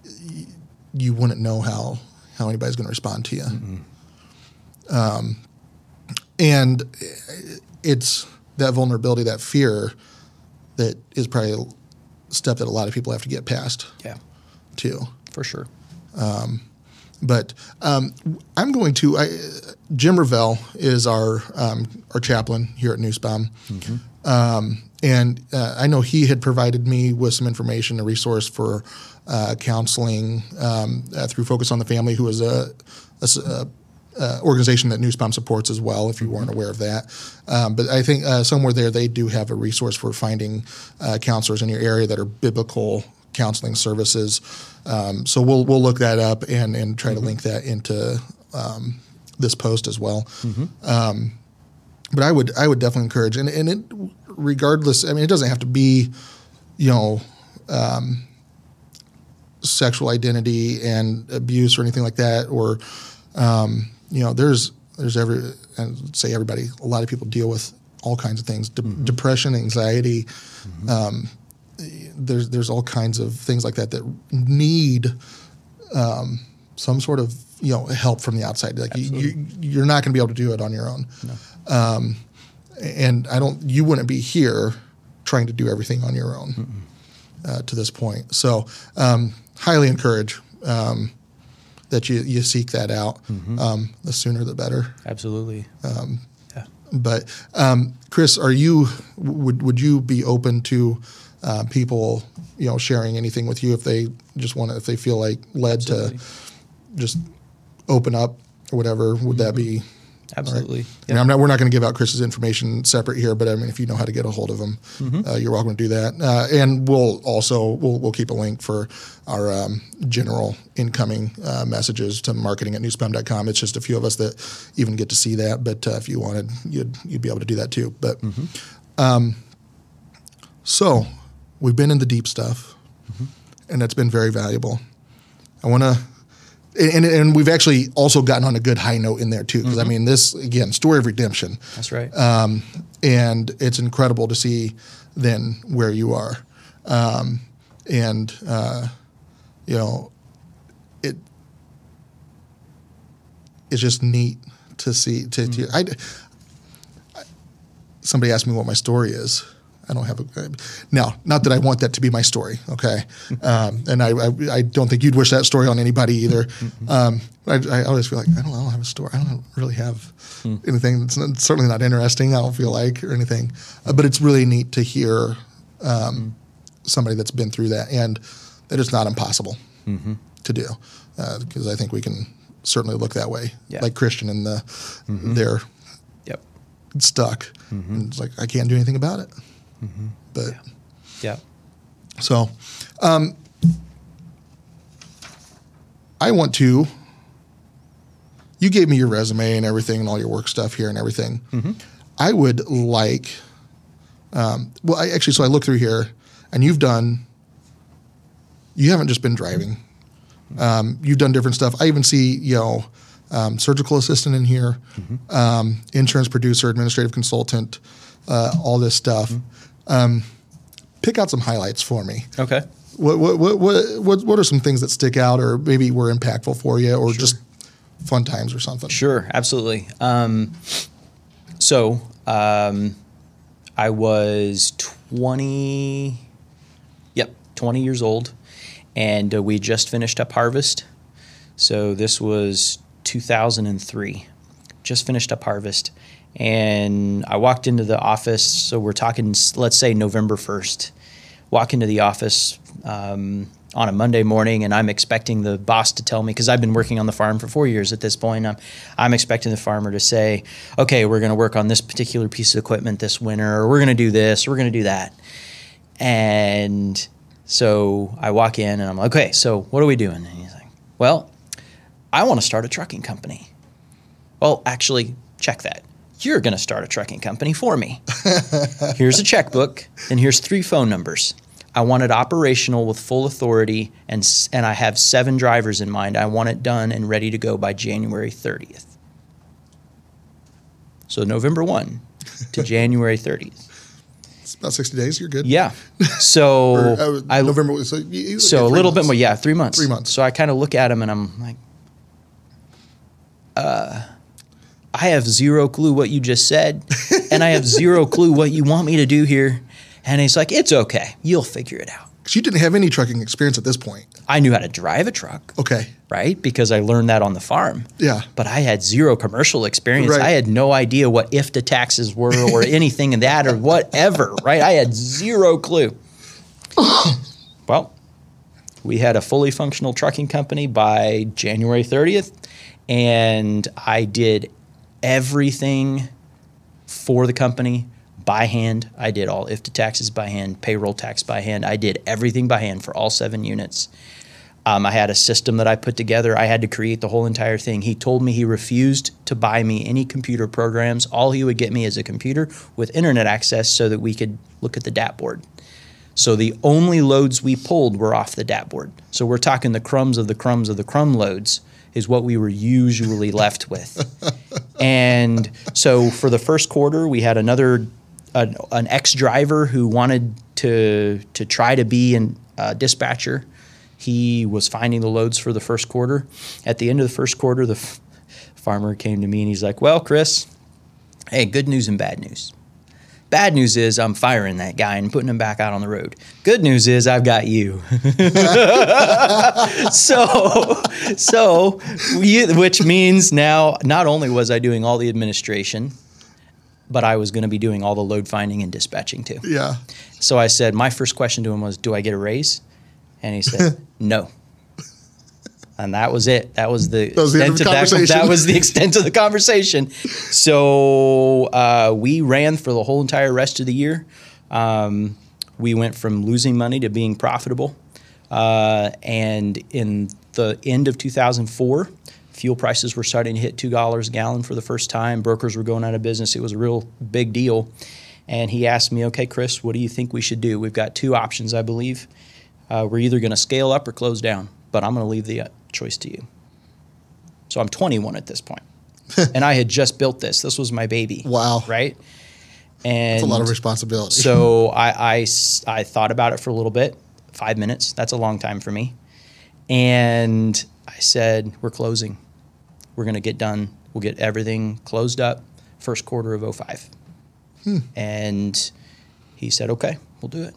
y- you wouldn't know how how anybody's going to respond to you. Um, and it's that vulnerability, that fear, that is probably a step that a lot of people have to get past Yeah, too. for sure. But um, I'm going to. I, Jim Revell is our um, our chaplain here at Nussbaum, um, and uh, I know he had provided me with some information, a resource for uh, counseling um, uh, through Focus on the Family, who is a, a a- uh, organization that Nussbaum supports as well. If you weren't aware of that, um, but I think uh, somewhere there they do have a resource for finding uh, counselors in your area that are biblical counseling services. Um, so we'll we'll look that up and and try to link that into um, this post as well. Um, but I would I would definitely encourage and and it regardless. I mean, it doesn't have to be, you know. Um, sexual identity and abuse or anything like that or um, you know there's there's every and say everybody a lot of people deal with all kinds of things De- depression anxiety um, there's there's all kinds of things like that that need um, some sort of you know help from the outside. Like you, you, you're not going to be able to do it on your own. Um, and I don't. You wouldn't be here trying to do everything on your own uh, to this point. So um, highly encourage um, that you you seek that out. Um, the sooner the better. Absolutely. Um, yeah. But um, Chris, are you would would you be open to uh, people you know sharing anything with you if they just want to if they feel like led Absolutely. to just open up or whatever? Would that be? Absolutely. I mean, I'm not, we're not going to give out Chris's information separate here, but I mean, if you know how to get a hold of him, uh, you're welcome to do that. Uh, and we'll also we'll, we'll keep a link for our um, general incoming uh, messages to marketing at nussbaum.com. It's just a few of us that even get to see that, but uh, if you wanted, you'd you'd be able to do that too. But um, so we've been in the deep stuff, and that's been very valuable. I want to and, and we've actually also gotten on a good high note in there too because i mean this again story of redemption. That's right. um, and it's incredible to see then where you are. Um, and uh, you know it it's just neat to see to, to I, I- somebody asked me what my story is I don't have a no, not that I want that to be my story. Okay, um, and I, I I don't think you'd wish that story on anybody either. Um, I, I always feel like I don't, I don't have a story. I don't really have anything that's not, certainly not interesting. I don't feel like or anything, uh, but it's really neat to hear um, somebody that's been through that and that it's not impossible to do because I think we can certainly look that way, Yeah. like Christian and the they're yep. stuck. And it's like I can't do anything about it. But yeah, so, um, I want to. You gave me your resume and everything, and all your work stuff here and everything. I would like. Um, well, I actually, so I look through here, and you've done. You haven't just been driving. Um, you've done different stuff. I even see, you know, um, surgical assistant in here, um, insurance producer, administrative consultant, uh, all this stuff. Um, pick out some highlights for me. Okay. What what, what what what what are some things that stick out, or maybe were impactful for you, or just fun times or something? Sure, absolutely. Um, so um, I was 20, yep, 20 years old, and uh, we just finished up harvest. So this was 2003. Just finished up harvest. And I walked into the office. So we're talking, let's say November 1st. Walk into the office um, on a Monday morning, and I'm expecting the boss to tell me, because I've been working on the farm for four years at this point. I'm, I'm expecting the farmer to say, okay, we're going to work on this particular piece of equipment this winter, or we're going to do this, or we're going to do that. And so I walk in and I'm like, okay, so what are we doing? And he's like, well, I want to start a trucking company. Well, actually, check that. You're going to start a trucking company for me. here's a checkbook, and here's three phone numbers. I want it operational with full authority, and, and I have seven drivers in mind. I want it done and ready to go by January 30th. So November 1 to January 30th. It's about sixty days. You're good. Yeah. So Or, uh, I November. So, so a little bit more, yeah, three months. Three months. So I kind of look at him and I'm like, uh, I have zero clue what you just said, and I have zero clue what you want me to do here. And he's like, it's okay, you'll figure it out. 'Cause you didn't have any trucking experience at this point. I knew how to drive a truck, Okay. right? Because I learned that on the farm. Yeah. But I had zero commercial experience. Right. I had no idea what IFTA taxes were or anything of that or whatever, right? I had zero clue. well, we had a fully functional trucking company by January 30th, and I did everything for the company by hand. I did all If IFTA taxes by hand, payroll tax by hand. I did everything by hand for all seven units. Um, I had a system that I put together. I had to create the whole entire thing. He told me he refused to buy me any computer programs. All he would get me is a computer with internet access so that we could look at the DAT board. So the only loads we pulled were off the DAT board. So we're talking the crumbs of the crumbs of the crumb loads is what we were usually left with. and so for the first quarter, we had another an, an ex driver who wanted to to try to be a uh, dispatcher, He was finding the loads for the first quarter. At the end of the first quarter, the f- farmer came to me and he's like, Well, Chris, hey, good news and bad news. Bad news is I'm firing that guy and putting him back out on the road. Good news is I've got you. so, so, which means now not only was I doing all the administration, but I was going to be doing all the load finding and dispatching too. Yeah. So I said, my first question to him was, "Do I get a raise?" And he said, "No." And that was it. That was the, was the end of the extent that, that was the extent of the conversation. So uh, we ran for the whole entire rest of the year. Um, we went from losing money to being profitable. Uh, and in the end of 2004, fuel prices were starting to hit two dollars a gallon for the first time. Brokers were going out of business. It was a real big deal. And he asked me, "Okay, Chris, what do you think we should do? We've got two options, I believe. Uh, we're either going to scale up or close down, but I'm going to leave the choice to you." So I'm 21 at this point, and I had just built this. This was my baby. Wow. Right. And It's a lot of responsibility. so I I thought about it for a little bit, five minutes. That's a long time for me. And I said, We're closing. We're going to get done. We'll get everything closed up first quarter of 05. Hmm. And he said, Okay, we'll do it.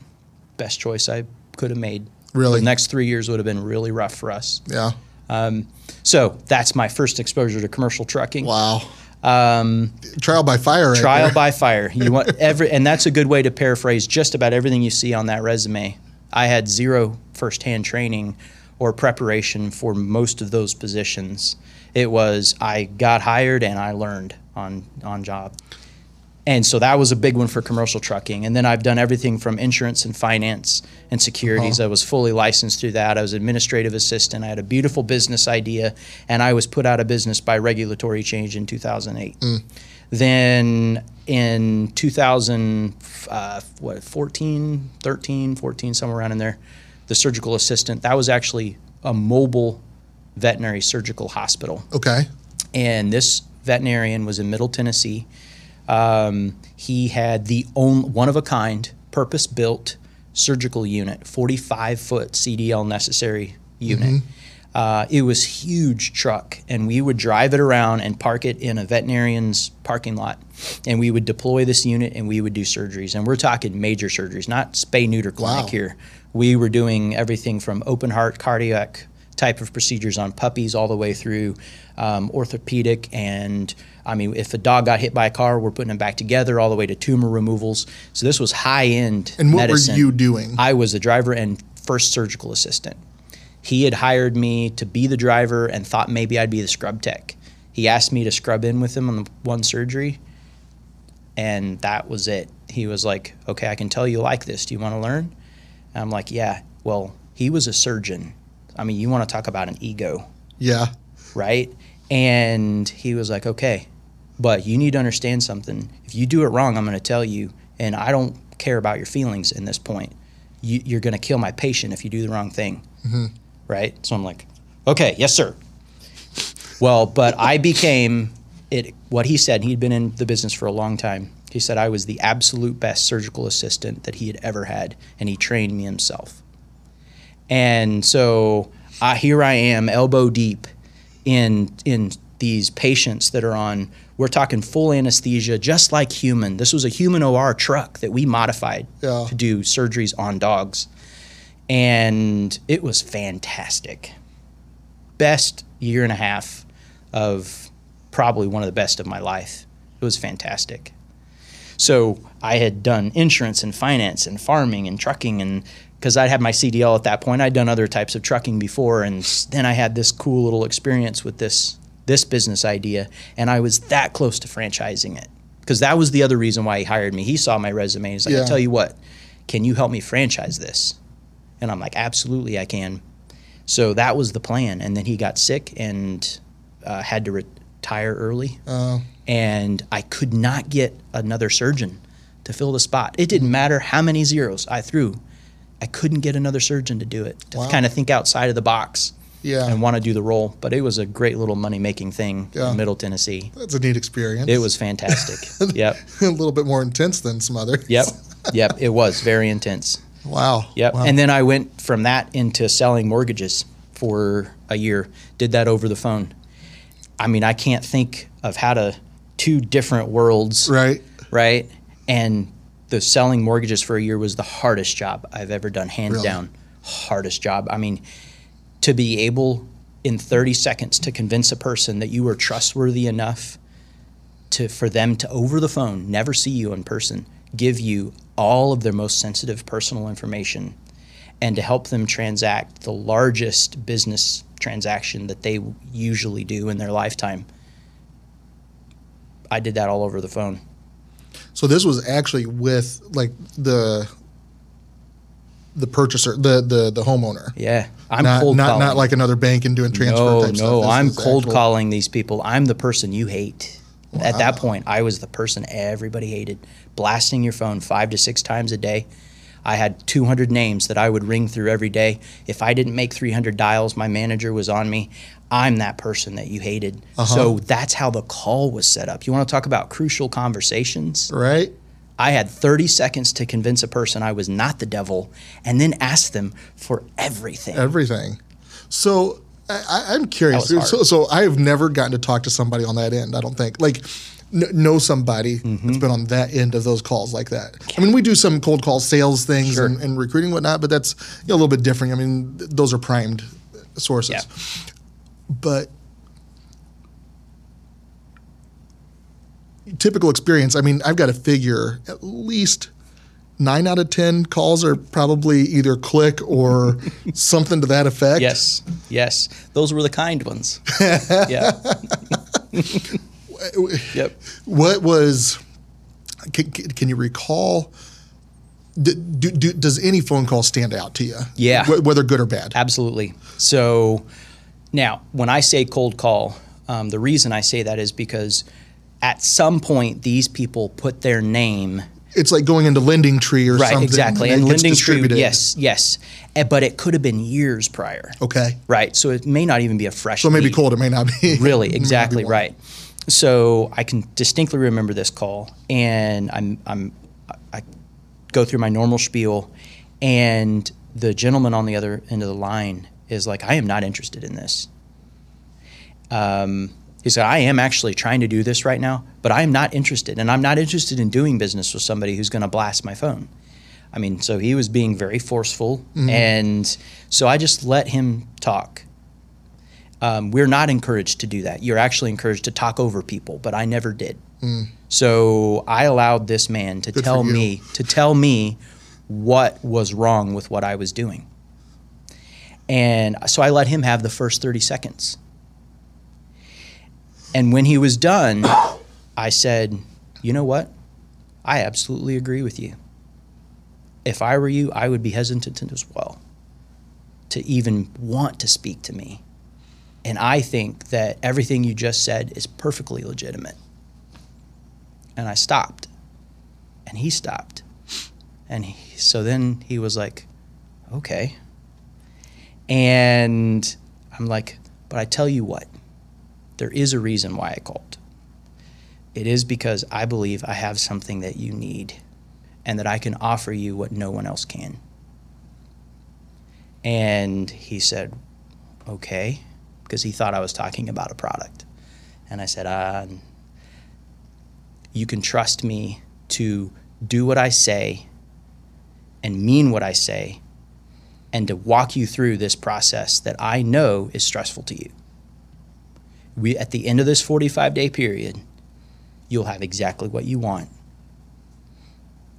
Best choice I could have made. Really? The next three years would have been really rough for us. yeah. So that's my first exposure to commercial trucking. Wow. Um, Trial by fire. Right trial there. by fire. You want every, and that's a good way to paraphrase just about everything you see on that resume. I had zero firsthand training or preparation for most of those positions. It was I got hired and I learned on on job. And so that was a big one for commercial trucking. And then I've done everything from insurance and finance and securities. I was fully licensed through that. I was administrative assistant. I had a beautiful business idea, and I was put out of business by regulatory change in 2008. Then in 2000, uh, what, 14, 13, 14, somewhere around in there, the surgical assistant, that was actually a mobile veterinary surgical hospital Okay. and this veterinarian was in Middle Tennessee. Um, he had the only one of a kind, purpose built surgical unit, 45 foot CDL necessary unit. Uh, it was huge truck, and we would drive it around and park it in a veterinarian's parking lot, and we would deploy this unit and we would do surgeries. And we're talking major surgeries, not spay neuter clinic Wow. here. We were doing everything from open heart cardiac type of procedures on puppies all the way through um, orthopedic and I mean if a dog got hit by a car we're putting them back together all the way to tumor removals. So this was high end And what medicine. were you doing? I was the driver and first surgical assistant. He had hired me to be the driver and thought maybe I'd be the scrub tech. He asked me to scrub in with him on the one surgery and that was it. He was like okay I can tell you like this. Do you want to learn? And I'm like yeah. Well he was a surgeon I mean, you want to talk about an ego, yeah. right? And he was like, okay, but you need to understand something. If you do it wrong, I'm going to tell you, and I don't care about your feelings in this point. You, you're going to kill my patient if you do the wrong thing, mm-hmm. right? So I'm like, okay, yes, sir. Well, but I became it. What he said, he'd been in the business for a long time. He said I was the absolute best surgical assistant that he had ever had, and he trained me himself. And so uh, here I am, elbow deep in in these patients that are on. We're talking full anesthesia, just like human. This was a human OR truck that we modified Yeah. to do surgeries on dogs, and it was fantastic. Best year and a half of probably one of the best of my life. It was fantastic. So I had done insurance and finance and farming and trucking and because I'd had my CDL at that point, I'd done other types of trucking before, and then I had this cool little experience with this this business idea, and I was that close to franchising it because that was the other reason why he hired me. He saw my resume. He's like, Yeah. "I tell you what, can you help me franchise this?" And I'm like, "Absolutely, I can." So that was the plan, and then he got sick and uh, had to retire early Uh, and I could not get another surgeon to fill the spot. It didn't matter how many zeros I threw. I couldn't get another surgeon to do it, to Wow. kind of think outside of the box yeah. and want to do the role. But it was a great little money making thing Yeah. in Middle Tennessee. That's a neat experience. It was fantastic. yep. a little bit more intense than some other. Yep. Yep. It was very intense. Wow. Yep. Wow. And then I went from that into selling mortgages for a year. Did that over the phone. I mean, I can't think of how to two different worlds, right. right? And the selling mortgages for a year was the hardest job I've ever done, hands Really? down. Hardest job. I mean, to be able in 30 seconds to convince a person that you were trustworthy enough to for them to over the phone, never see you in person, give you all of their most sensitive personal information and to help them transact the largest business transaction that they usually do in their lifetime. I did that all over the phone. So this was actually with like the the purchaser, the the the homeowner. Yeah. I'm not, cold not, calling. not like another bank and doing transfer no, no, I'm cold actual- calling these people. I'm the person you hate. At that point, I was the person everybody hated, blasting your phone five to six times a day. I had 200 names that I would ring through every day. If I didn't make 300 dials, my manager was on me. I'm that person that you hated. Uh-huh. So that's how the call was set up. You want to talk about crucial conversations? Right. I had 30 seconds to convince a person I was not the devil and then ask them for everything. Everything. So I, I'm curious. So, so I have never gotten to talk to somebody on that end. I don't think like kn- know somebody Mm-hmm. that's been on that end of those calls like that. I mean, we do some cold call sales things Sure. and, and recruiting and whatnot, but that's you know, a little bit different. I mean, th- those are primed sources. Yeah. But typical experience. I mean, I've got to figure at least nine out of ten calls are probably either click or something to that effect. Yes, yes. Those were the kind ones. yeah. yep. What was? Can, can can you recall? Do, do, do, does any phone call stand out to you? Yeah. Wh- whether good or bad. Absolutely. So now, when I say cold call, um, the reason I say that is because at some point these people put their name It's like going into Lending Tree or right something. Right, exactly, and and lending tree. Yes, yes. Eh, But it could have been years prior. Okay. Right. So it may not even be a fresh. So maybe cold. It may not be. Really, It may not be Really, exactly right. So I can distinctly remember this call, and I'm I'm I go through my normal spiel, and the gentleman on the other end of the line is like, "I am not interested in this." Um, he said, "I am actually trying to do this right now, but I am not interested, and I'm not interested in doing business with somebody who's going to blast my phone." I mean, so he was being very forceful, and so I just let him talk. Um, we're not encouraged to do that. You're actually encouraged to talk over people, but I never did. So I allowed this man to Good tell me to tell me what was wrong with what I was doing. And so I let him have the first 30 seconds. And when he was done, I said, "You know what? I absolutely agree with you. If I were you, I would be hesitant as well to even want to speak to me. And I think that everything you just said is perfectly legitimate. And I stopped. And he stopped. And he, so then he was like, okay. And I'm like, but I tell you what, there is a reason why I called. It is because I believe I have something that you need and that I can offer you what no one else can. And he said, okay, because he thought I was talking about a product. And I said, uh, you can trust me to do what I say and mean what I say and to walk you through this process that I know is stressful to you. We, at the end of this 45 day period, you'll have exactly what you want,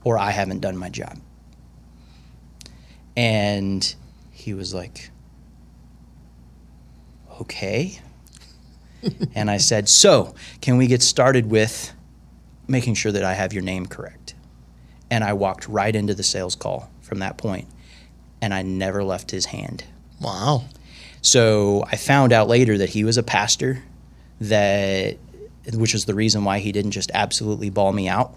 or I haven't done my job. And he was like, okay. and I said, so can we get started with making sure that I have your name correct? And I walked right into the sales call from that point, and I never left his hand. Wow. So I found out later that he was a pastor, that which is the reason why he didn't just absolutely ball me out.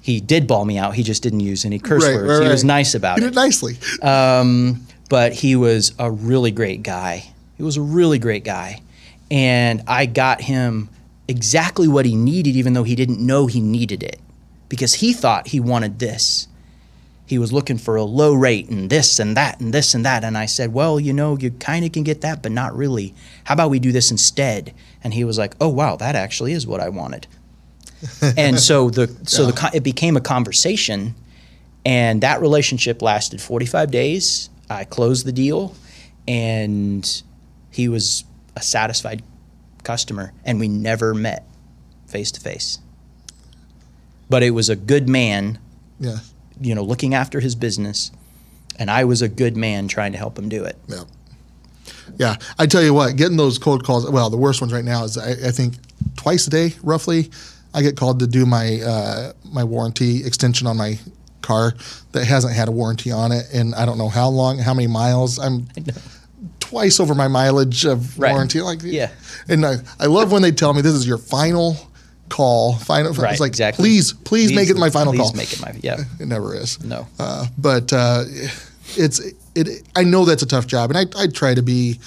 He did ball me out. He just didn't use any curse Right, words. right, he was nice about You it. He did nicely. Um, but he was a really great guy. He was a really great guy. And I got him exactly what he needed, even though he didn't know he needed it, because he thought he wanted this. He was looking for a low rate and this and that and this and that. And I said, Well, you know, you kind of can get that, but not really. How about we do this instead? And he was like, Oh, wow, that actually is what I wanted. and so the so the it became a conversation, and that relationship lasted 45 days. I closed the deal, and he was a satisfied customer, and we never met face to face. But it was a good man Yeah. You know, looking after his business, and I was a good man trying to help him do it. Yeah. Yeah. I tell you what, getting those cold calls, well, the worst ones right now is I, I think twice a day, roughly, I get called to do my uh, my warranty extension on my car that hasn't had a warranty on it and I don't know how long, how many miles. I'm twice over my mileage of Right. warranty. Like, Yeah. And I, I love when they tell me this is your final call. Final. Right, it's like, exactly. please, please, make it my final please call. make it my yeah. It never is. No. Uh, but uh, it's it. I know that's a tough job, and I I try to be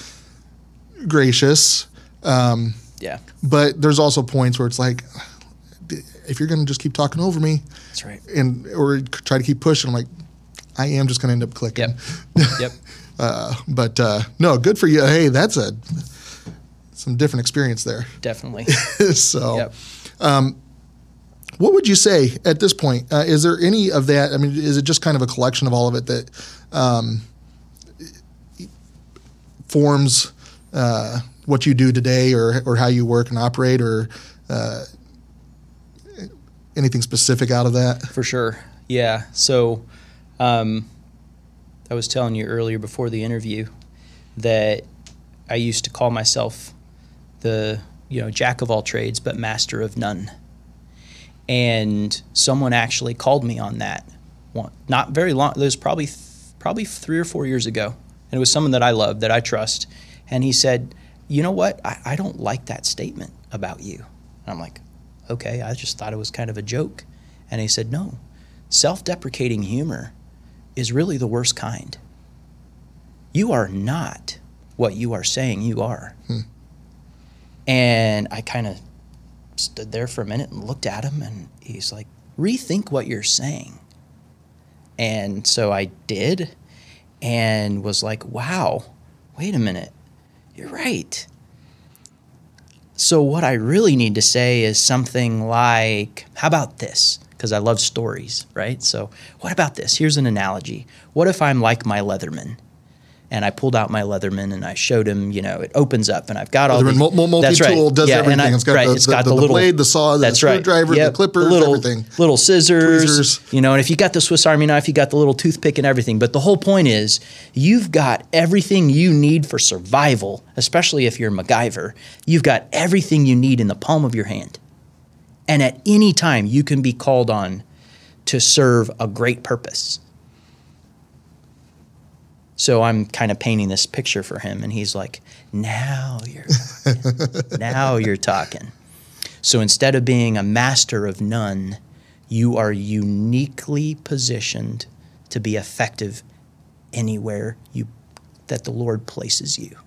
gracious, um, Yeah, but there's also points where it's like, if you're going to just keep talking over me, that's right. and or try to keep pushing, I'm like, I am just going to end up clicking. Yep. yep. Uh, but uh, no, good for you. Hey, that's a some different experience there. Definitely. so. Yep. What would you say at this point? Uh, is there any of that? I mean, is it just kind of a collection of all of it that um, forms uh, what you do today, or or how you work and operate, or uh, anything specific out of that? For sure. Yeah. So, um, I was telling you earlier before the interview that I used to call myself the you know jack of all trades but master of none. And someone actually called me on that. Not very long. It was probably th- probably three or four years ago, and it was someone that I love that I trust. And he said, "You know what? I, I don't like that statement about you." And I'm like, "Okay, I just thought it was kind of a joke." And he said, "No, self-deprecating humor is really the worst kind. You are not what you are saying you are." Hmm. And I kind of stood there for a minute and looked at him, and he's like, "Rethink what you're saying." And so I did, and was like, "Wow, wait a minute, you're right." So what I really need to say is something like, "How about this?" Because I love stories, right? So what about this? Here's an analogy. What if I'm like my Leatherman? And I pulled out my Leatherman and I showed him, you know, it opens up and I've got all the these. mul- mul- That's right. multi-tool, does Yeah, everything. I- It's got right, the- it's the- got the the, little blade, the saw, the that's right. screwdriver, the Yep, clippers, little, everything. Little scissors, Tweezers. you know, and if you got the Swiss Army knife, you got the little toothpick and everything. But the whole point is, you've got everything you need for survival, especially if you're MacGyver. You've got everything you need in the palm of your hand. And at any time, you can be called on to serve a great purpose. So I'm kind of painting this picture for him, and he's like, "Now you're, now you're talking." So instead of being a master of none, you are uniquely positioned to be effective anywhere you that the Lord places you.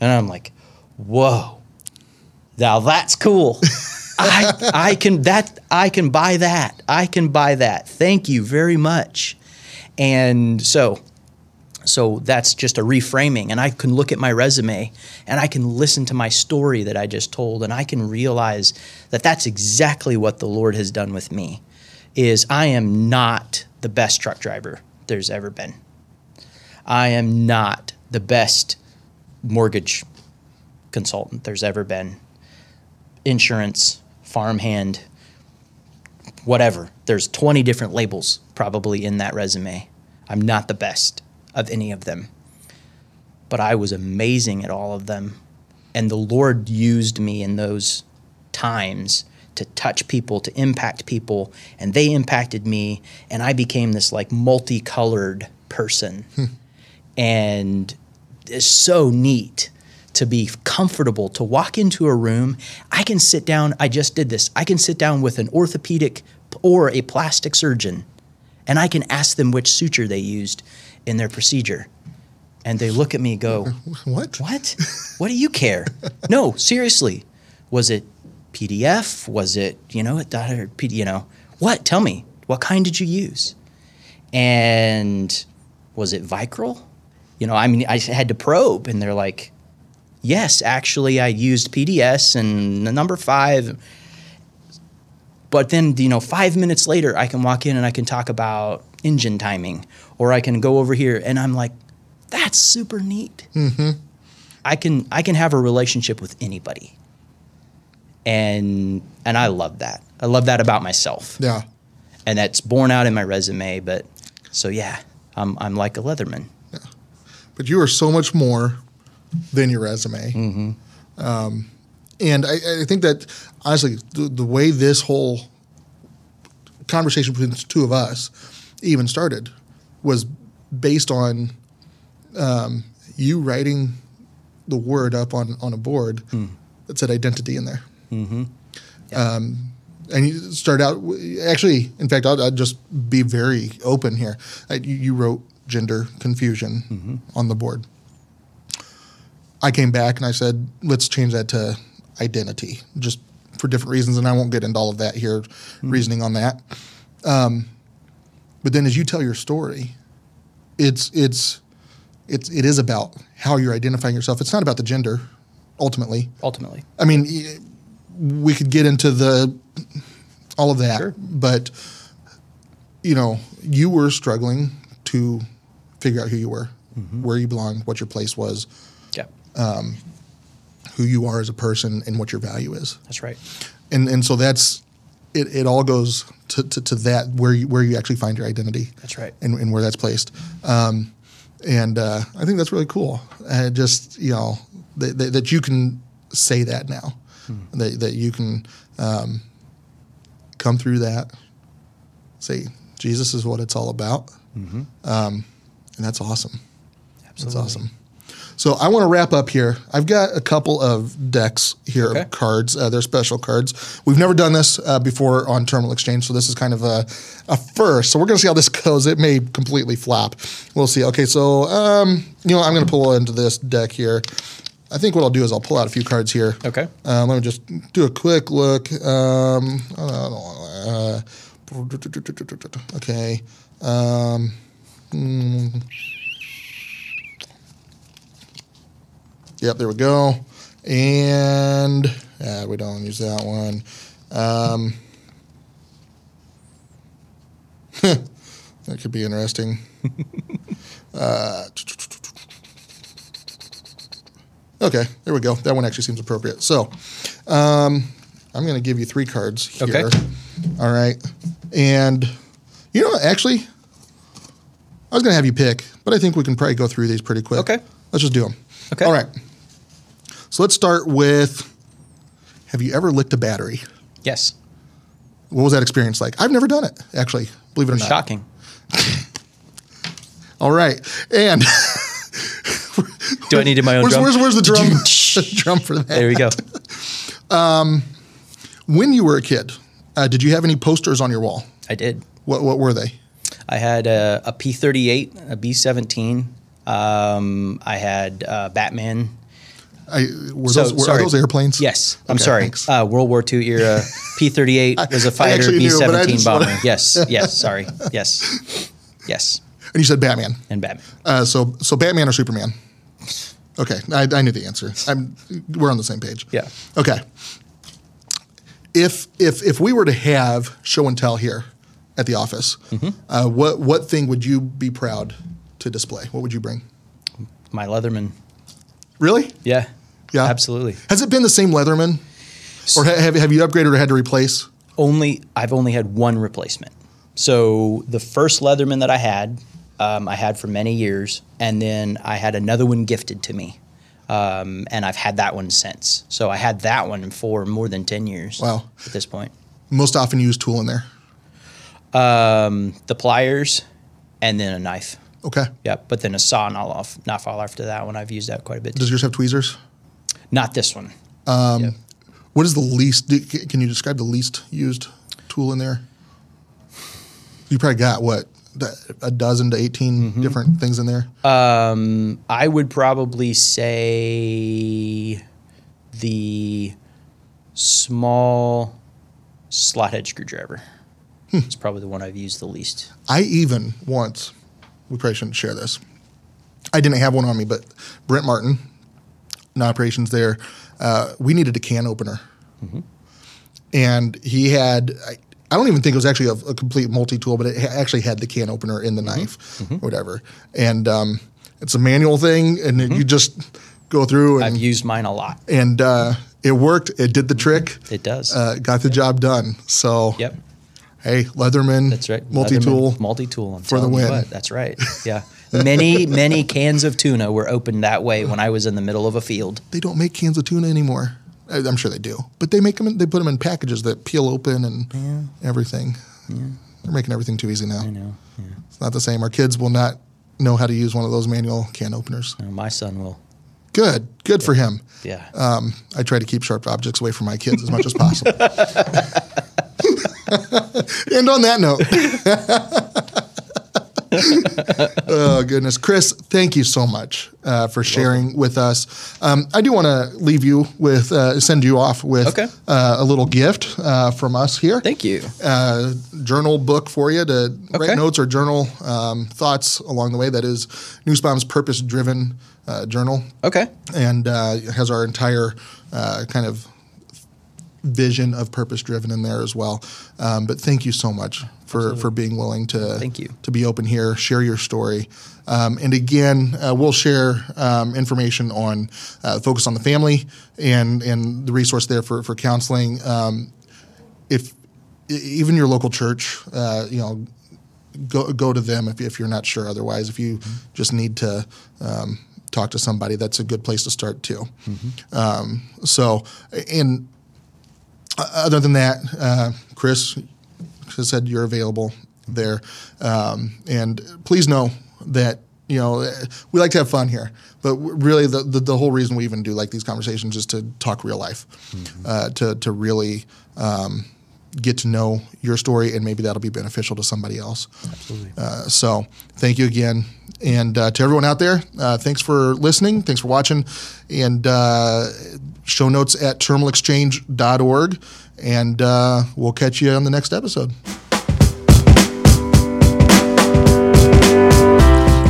And I'm like, "Whoa, now that's cool." I, I can that I can buy that. I can buy that. Thank you very much. And so so that's just a reframing and I can look at my resume and I can listen to my story that I just told and I can realize that that's exactly what the Lord has done with me is I am not the best truck driver there's ever been. I am not the best mortgage consultant there's ever been. Insurance, farmhand, whatever. There's 20 different labels probably in that resume. I'm not the best of any of them. But I was amazing at all of them. And the Lord used me in those times to touch people, to impact people, and they impacted me, and I became this like multicolored person. Hmm. And it's so neat to be comfortable to walk into a room. I can sit down, I just did this. I can sit down with an orthopedic or a plastic surgeon and I can ask them which suture they used in their procedure. And they look at me and go, What? What? What do you care? no, seriously. Was it PDS? Was it, you know, it, you know, what? Tell me, what kind did you use? And was it Vicryl? You know, I mean, I had to probe, and they're like, yes, actually, I used PDS and the number five. But then, you know, five minutes later, I can walk in and I can talk about engine timing, or I can go over here, and I'm like, that's super neat. Mm-hmm. I can I can have a relationship with anybody, and and I love that. I love that about myself, Yeah. and that's borne out in my resume. But so yeah, I'm I'm like a Leatherman. Yeah, but you are so much more than your resume. Mm-hmm. Um, and I, I think that honestly, the, the way this whole conversation between the two of us even started was based on um, you writing the word up on, on a board Hmm. that said identity in there. Um, and you start out actually in fact I'll, I'll just be very open here. You, you wrote gender confusion on the board. I came back and i said let's change that to identity just for different reasons and i won't get into all of that here reasoning on that. Um, but then as you tell your story it's it's it's it is about how you're identifying yourself it's not about the gender ultimately Ultimately, I mean, we could get into the all of that, Sure. but you know, you were struggling to figure out who you were, mm-hmm. where you belonged, what your place was, yeah, um, who you are as a person, and what your value is. that's right. And and so that's it. It all goes to, to, to that where you where you actually find your identity. That's right. And, and where that's placed. Um, and uh, I think that's really cool. Uh, just you know that, that, that you can say that now, that that you can um, come through that, say Jesus is what it's all about, um, and that's awesome. Absolutely. That's awesome. So I want to wrap up here. I've got a couple of decks here Okay. of cards. Uh, they're special cards. We've never done this uh, before on Terminal Exchange, so this is kind of a, a first. So we're going to see how this goes. It may completely flop. We'll see. Okay, so um, you know I'm going to pull into this deck here. I think what I'll do is I'll pull out a few cards here. Okay. Uh, let me just do a quick look. Um, uh, okay. Um, mm. Yep, there we go. And uh, we don't use that one. Um, that could be interesting. uh, okay, there we go. That one actually seems appropriate. So um, I'm going to give you three cards here. Okay. All right. And, you know, actually, I was going to have you pick, but I think we can probably go through these pretty quick. Okay. Let's just do them. Okay. All right. So let's start with Have you ever licked a battery? Yes. What was that experience like? I've never done it, actually, believe it or not. Shocking. All right. And Do I need my own where's, drum? where's, where's the drum, the drum for that? There we go. When you were a kid, uh, did you have any posters on your wall? I did. What, what were they? I had a, a P38, a B17. Um, I had uh, Batman. I, were, So, those, were are sorry. those airplanes? Yes, I'm Okay, sorry. Uh, World War II era P38 was a fighter actually knew, but I B17 bomber. wanna- Yes, yes, sorry. Yes, yes. And you said Batman. And Batman. Uh, so so Batman or Superman? Okay, I, I knew the answer. I'm, we're on the same page. Yeah. Okay. If if if we were to have show and tell here at the office, Mm-hmm. uh, what what thing would you be proud to display? What would you bring? My Leatherman. Really? Yeah. Yeah. Absolutely. Has it been the same Leatherman, or ha- have have you upgraded or had to replace? only I've only had one replacement. So the first Leatherman that I had, um, I had for many years, and then I had another one gifted to me, um, and I've had that one since. So I had that one for more than ten years. Wow. At this point, Most often used tool in there. um, the pliers, and then a knife. Okay. Yeah, but then a saw not off, not fall after that one. I've used that quite a bit. Does yours have tweezers? Not this one. Um, Yeah. What is the least? Can you describe the least used tool in there? You probably got what a dozen to 18 Mm-hmm. different things in there. Um, I would probably say the small slot head screwdriver. It's probably the one I've used the least. I even once, we probably shouldn't share this. I didn't have one on me, but Brent Martin, in operations there, uh, we needed a can opener. And he had, I, I don't even think it was actually a, a complete multi tool, but it ha- actually had the can opener in the knife, whatever. And um, it's a manual thing, and you just go through and, I've used mine a lot. and uh, it worked. It did the trick. It does. Uh, got the job done. So, yep. Hey, Leatherman, That's right. multi tool. Multi tool. for the win. That's right. Yeah. many, many cans of tuna were opened that way when I was in the middle of a field. they don't make cans of tuna anymore. I'm sure they do, but they make them. In, they put them in packages that peel open and everything. They're making everything too easy now. I know. Yeah. It's not the same. Our kids will not know how to use one of those manual can openers. No, my son will. Good, good for him. Yeah. Um, I try to keep sharp objects away from my kids as much as possible. and on that note, oh goodness, Chris, thank you so much uh, for sharing with us. Um, I do want to leave you with uh, send you off with Okay. uh, a little gift uh, from us here. Thank you. Uh, journal book for you to Okay. write notes or journal um, thoughts along the way. That is Nussbaum's purpose driven uh, journal Okay. and uh, has our entire uh, kind of vision of purpose driven in there as well. Um, but thank you so much for, for being willing to Thank you. to be open here, share your story. Um, and again, uh, we'll share um, information on uh, focus on the family and and the resource there for for counseling. Um, if even your local church, uh, you know, go go to them if, if you're not sure. Otherwise, if you just need to um, talk to somebody, that's a good place to start too. Um, so, and other than that, uh, Chris has said you're available there, um, and please know that you know we like to have fun here, but really the, the the whole reason we even do like these conversations is to talk real life, uh, to to really. Um, get to know your story and maybe that'll be beneficial to somebody else Absolutely. uh, so thank you again and uh, to everyone out there uh, thanks for listening thanks for watching and uh, show notes at terminalexchange.org and uh, we'll catch you on the next episode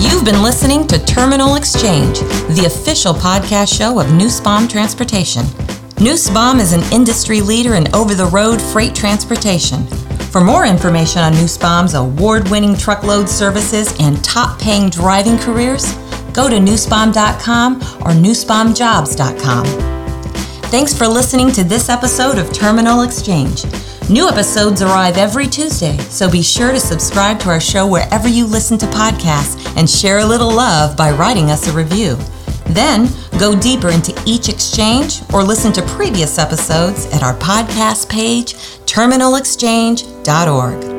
You've been listening to Terminal Exchange, the official podcast show of Nussbaum Transportation. Nussbaum is an industry leader in over the road freight transportation. For more information on Nussbaum's award winning truckload services and top paying driving careers, go to nussbaum.com or nussbaumjobs.com. Thanks for listening to this episode of Terminal Exchange. New episodes arrive every Tuesday, so be sure to subscribe to our show wherever you listen to podcasts and share a little love by writing us a review. Then go deeper into each exchange or listen to previous episodes at our podcast page, terminalexchange.org.